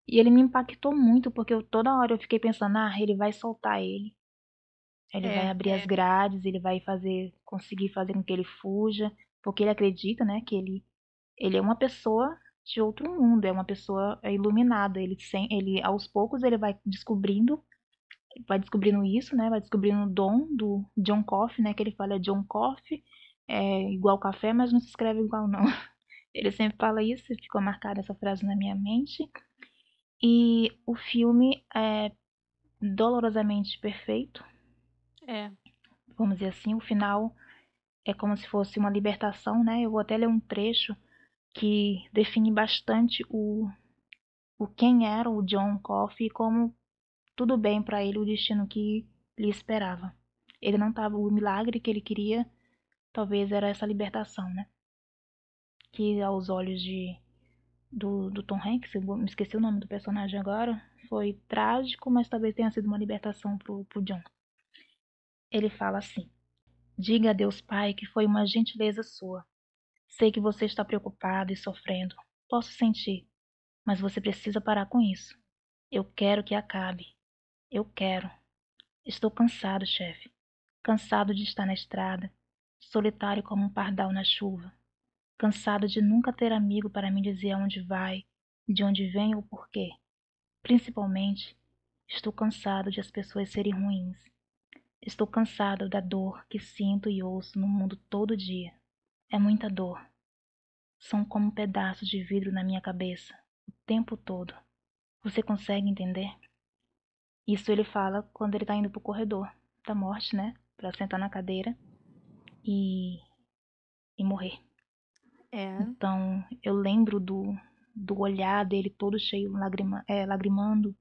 Speaker 1: e ele me impactou muito, porque eu, toda hora eu fiquei pensando, ah, ele vai soltar ele. Ele
Speaker 2: É,
Speaker 1: vai abrir
Speaker 2: é.
Speaker 1: as grades, ele vai fazer, conseguir fazer com que ele fuja, porque ele acredita, né, que ele, ele é uma pessoa de outro mundo, é uma pessoa iluminada. Ele, sem, ele, aos poucos, ele vai descobrindo vai descobrindo isso, né? Vai descobrindo o dom do John Coffey, né? Que ele fala é John Coffey, é igual café, mas não se escreve igual não. Ele sempre fala isso, ficou marcada essa frase na minha mente. E o filme é dolorosamente perfeito.
Speaker 2: É.
Speaker 1: Vamos dizer assim, o final é como se fosse uma libertação, né? Eu vou até ler um trecho que define bastante o, o quem era o John Coffey e como tudo bem para ele o destino que lhe esperava. Ele não estava o milagre que ele queria, talvez era essa libertação, né? Que aos olhos de do, do Tom Hanks, me esqueci o nome do personagem agora, foi trágico, mas talvez tenha sido uma libertação pro, pro John. Ele fala assim: Diga a Deus Pai que foi uma gentileza sua. Sei que você está preocupado e sofrendo. Posso sentir. Mas você precisa parar com isso. Eu quero que acabe. Eu quero. Estou cansado, chefe. Cansado de estar na estrada, solitário como um pardal na chuva. Cansado de nunca ter amigo para me dizer aonde vai, de onde vem ou porquê. Principalmente, estou cansado de as pessoas serem ruins. Estou cansado da dor que sinto e ouço no mundo todo dia. É muita dor. São como pedaços de vidro na minha cabeça, o tempo todo. Você consegue entender? Isso ele fala quando ele tá indo pro corredor da morte, né? Pra sentar na cadeira e, e morrer.
Speaker 2: É.
Speaker 1: Então, eu lembro do, do olhar dele todo cheio, lagrima, é, lagrimando,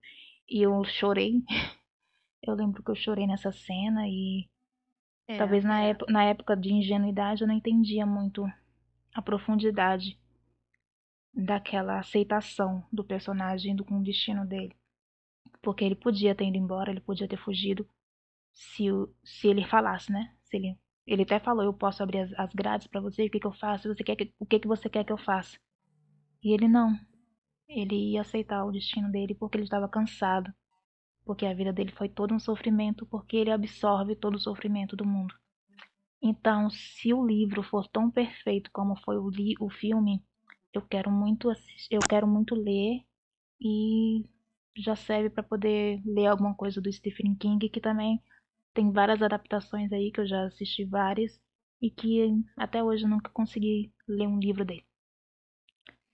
Speaker 1: e eu chorei. Eu lembro que eu chorei nessa cena e
Speaker 2: é.
Speaker 1: talvez na, época, na época de ingenuidade eu não entendia muito a profundidade daquela aceitação do personagem do com o destino dele. Porque ele podia ter ido embora, ele podia ter fugido se, se ele falasse, né? Se ele, ele até falou, eu posso abrir as, as grades para você, o que, que eu faço? Você quer que, o que, que você quer que eu faça? E ele não. Ele ia aceitar o destino dele porque ele estava cansado. Porque a vida dele foi todo um sofrimento, porque ele absorve todo o sofrimento do mundo. Então, se o livro for tão perfeito como foi o, li o filme, eu quero muito eu quero muito ler e já serve para poder ler alguma coisa do Stephen King, que também tem várias adaptações aí, que eu já assisti várias, e que até hoje eu nunca consegui ler um livro dele.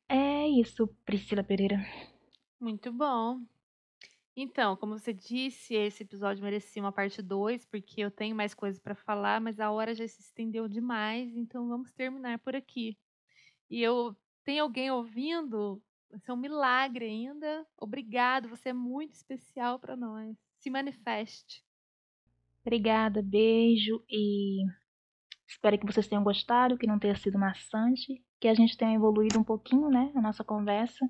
Speaker 1: É isso, Priscila Pereira.
Speaker 2: Muito bom. Então, como você disse, esse episódio merecia uma parte 2, porque eu tenho mais coisas para falar, mas a hora já se estendeu demais, então vamos terminar por aqui. E eu tem alguém ouvindo? Vai ser um milagre ainda. Obrigado, você é muito especial para nós. Se manifeste.
Speaker 1: Obrigada, beijo e espero que vocês tenham gostado, que não tenha sido maçante, que a gente tenha evoluído um pouquinho, né, a nossa conversa.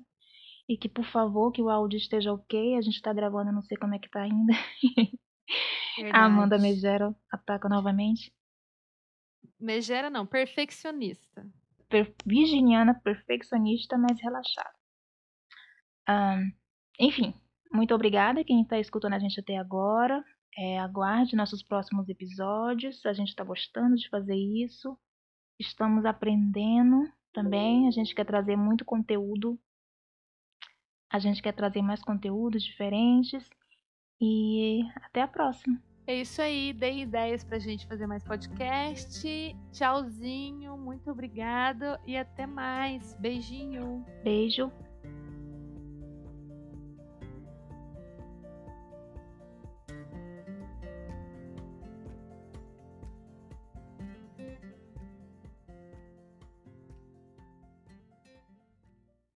Speaker 1: E que, por favor, que o áudio esteja ok. A gente está gravando, não sei como é que tá ainda. a Amanda Megera ataca novamente.
Speaker 2: Megera não, perfeccionista.
Speaker 1: Per virginiana, perfeccionista, mas relaxada. Um, enfim, muito obrigada quem está escutando a gente até agora. É, aguarde nossos próximos episódios. A gente está gostando de fazer isso. Estamos aprendendo também. A gente quer trazer muito conteúdo. A gente quer trazer mais conteúdos diferentes. E até a próxima.
Speaker 2: É isso aí. Dê ideias pra gente fazer mais podcast. Tchauzinho. Muito obrigado. E até mais. Beijinho.
Speaker 1: Beijo.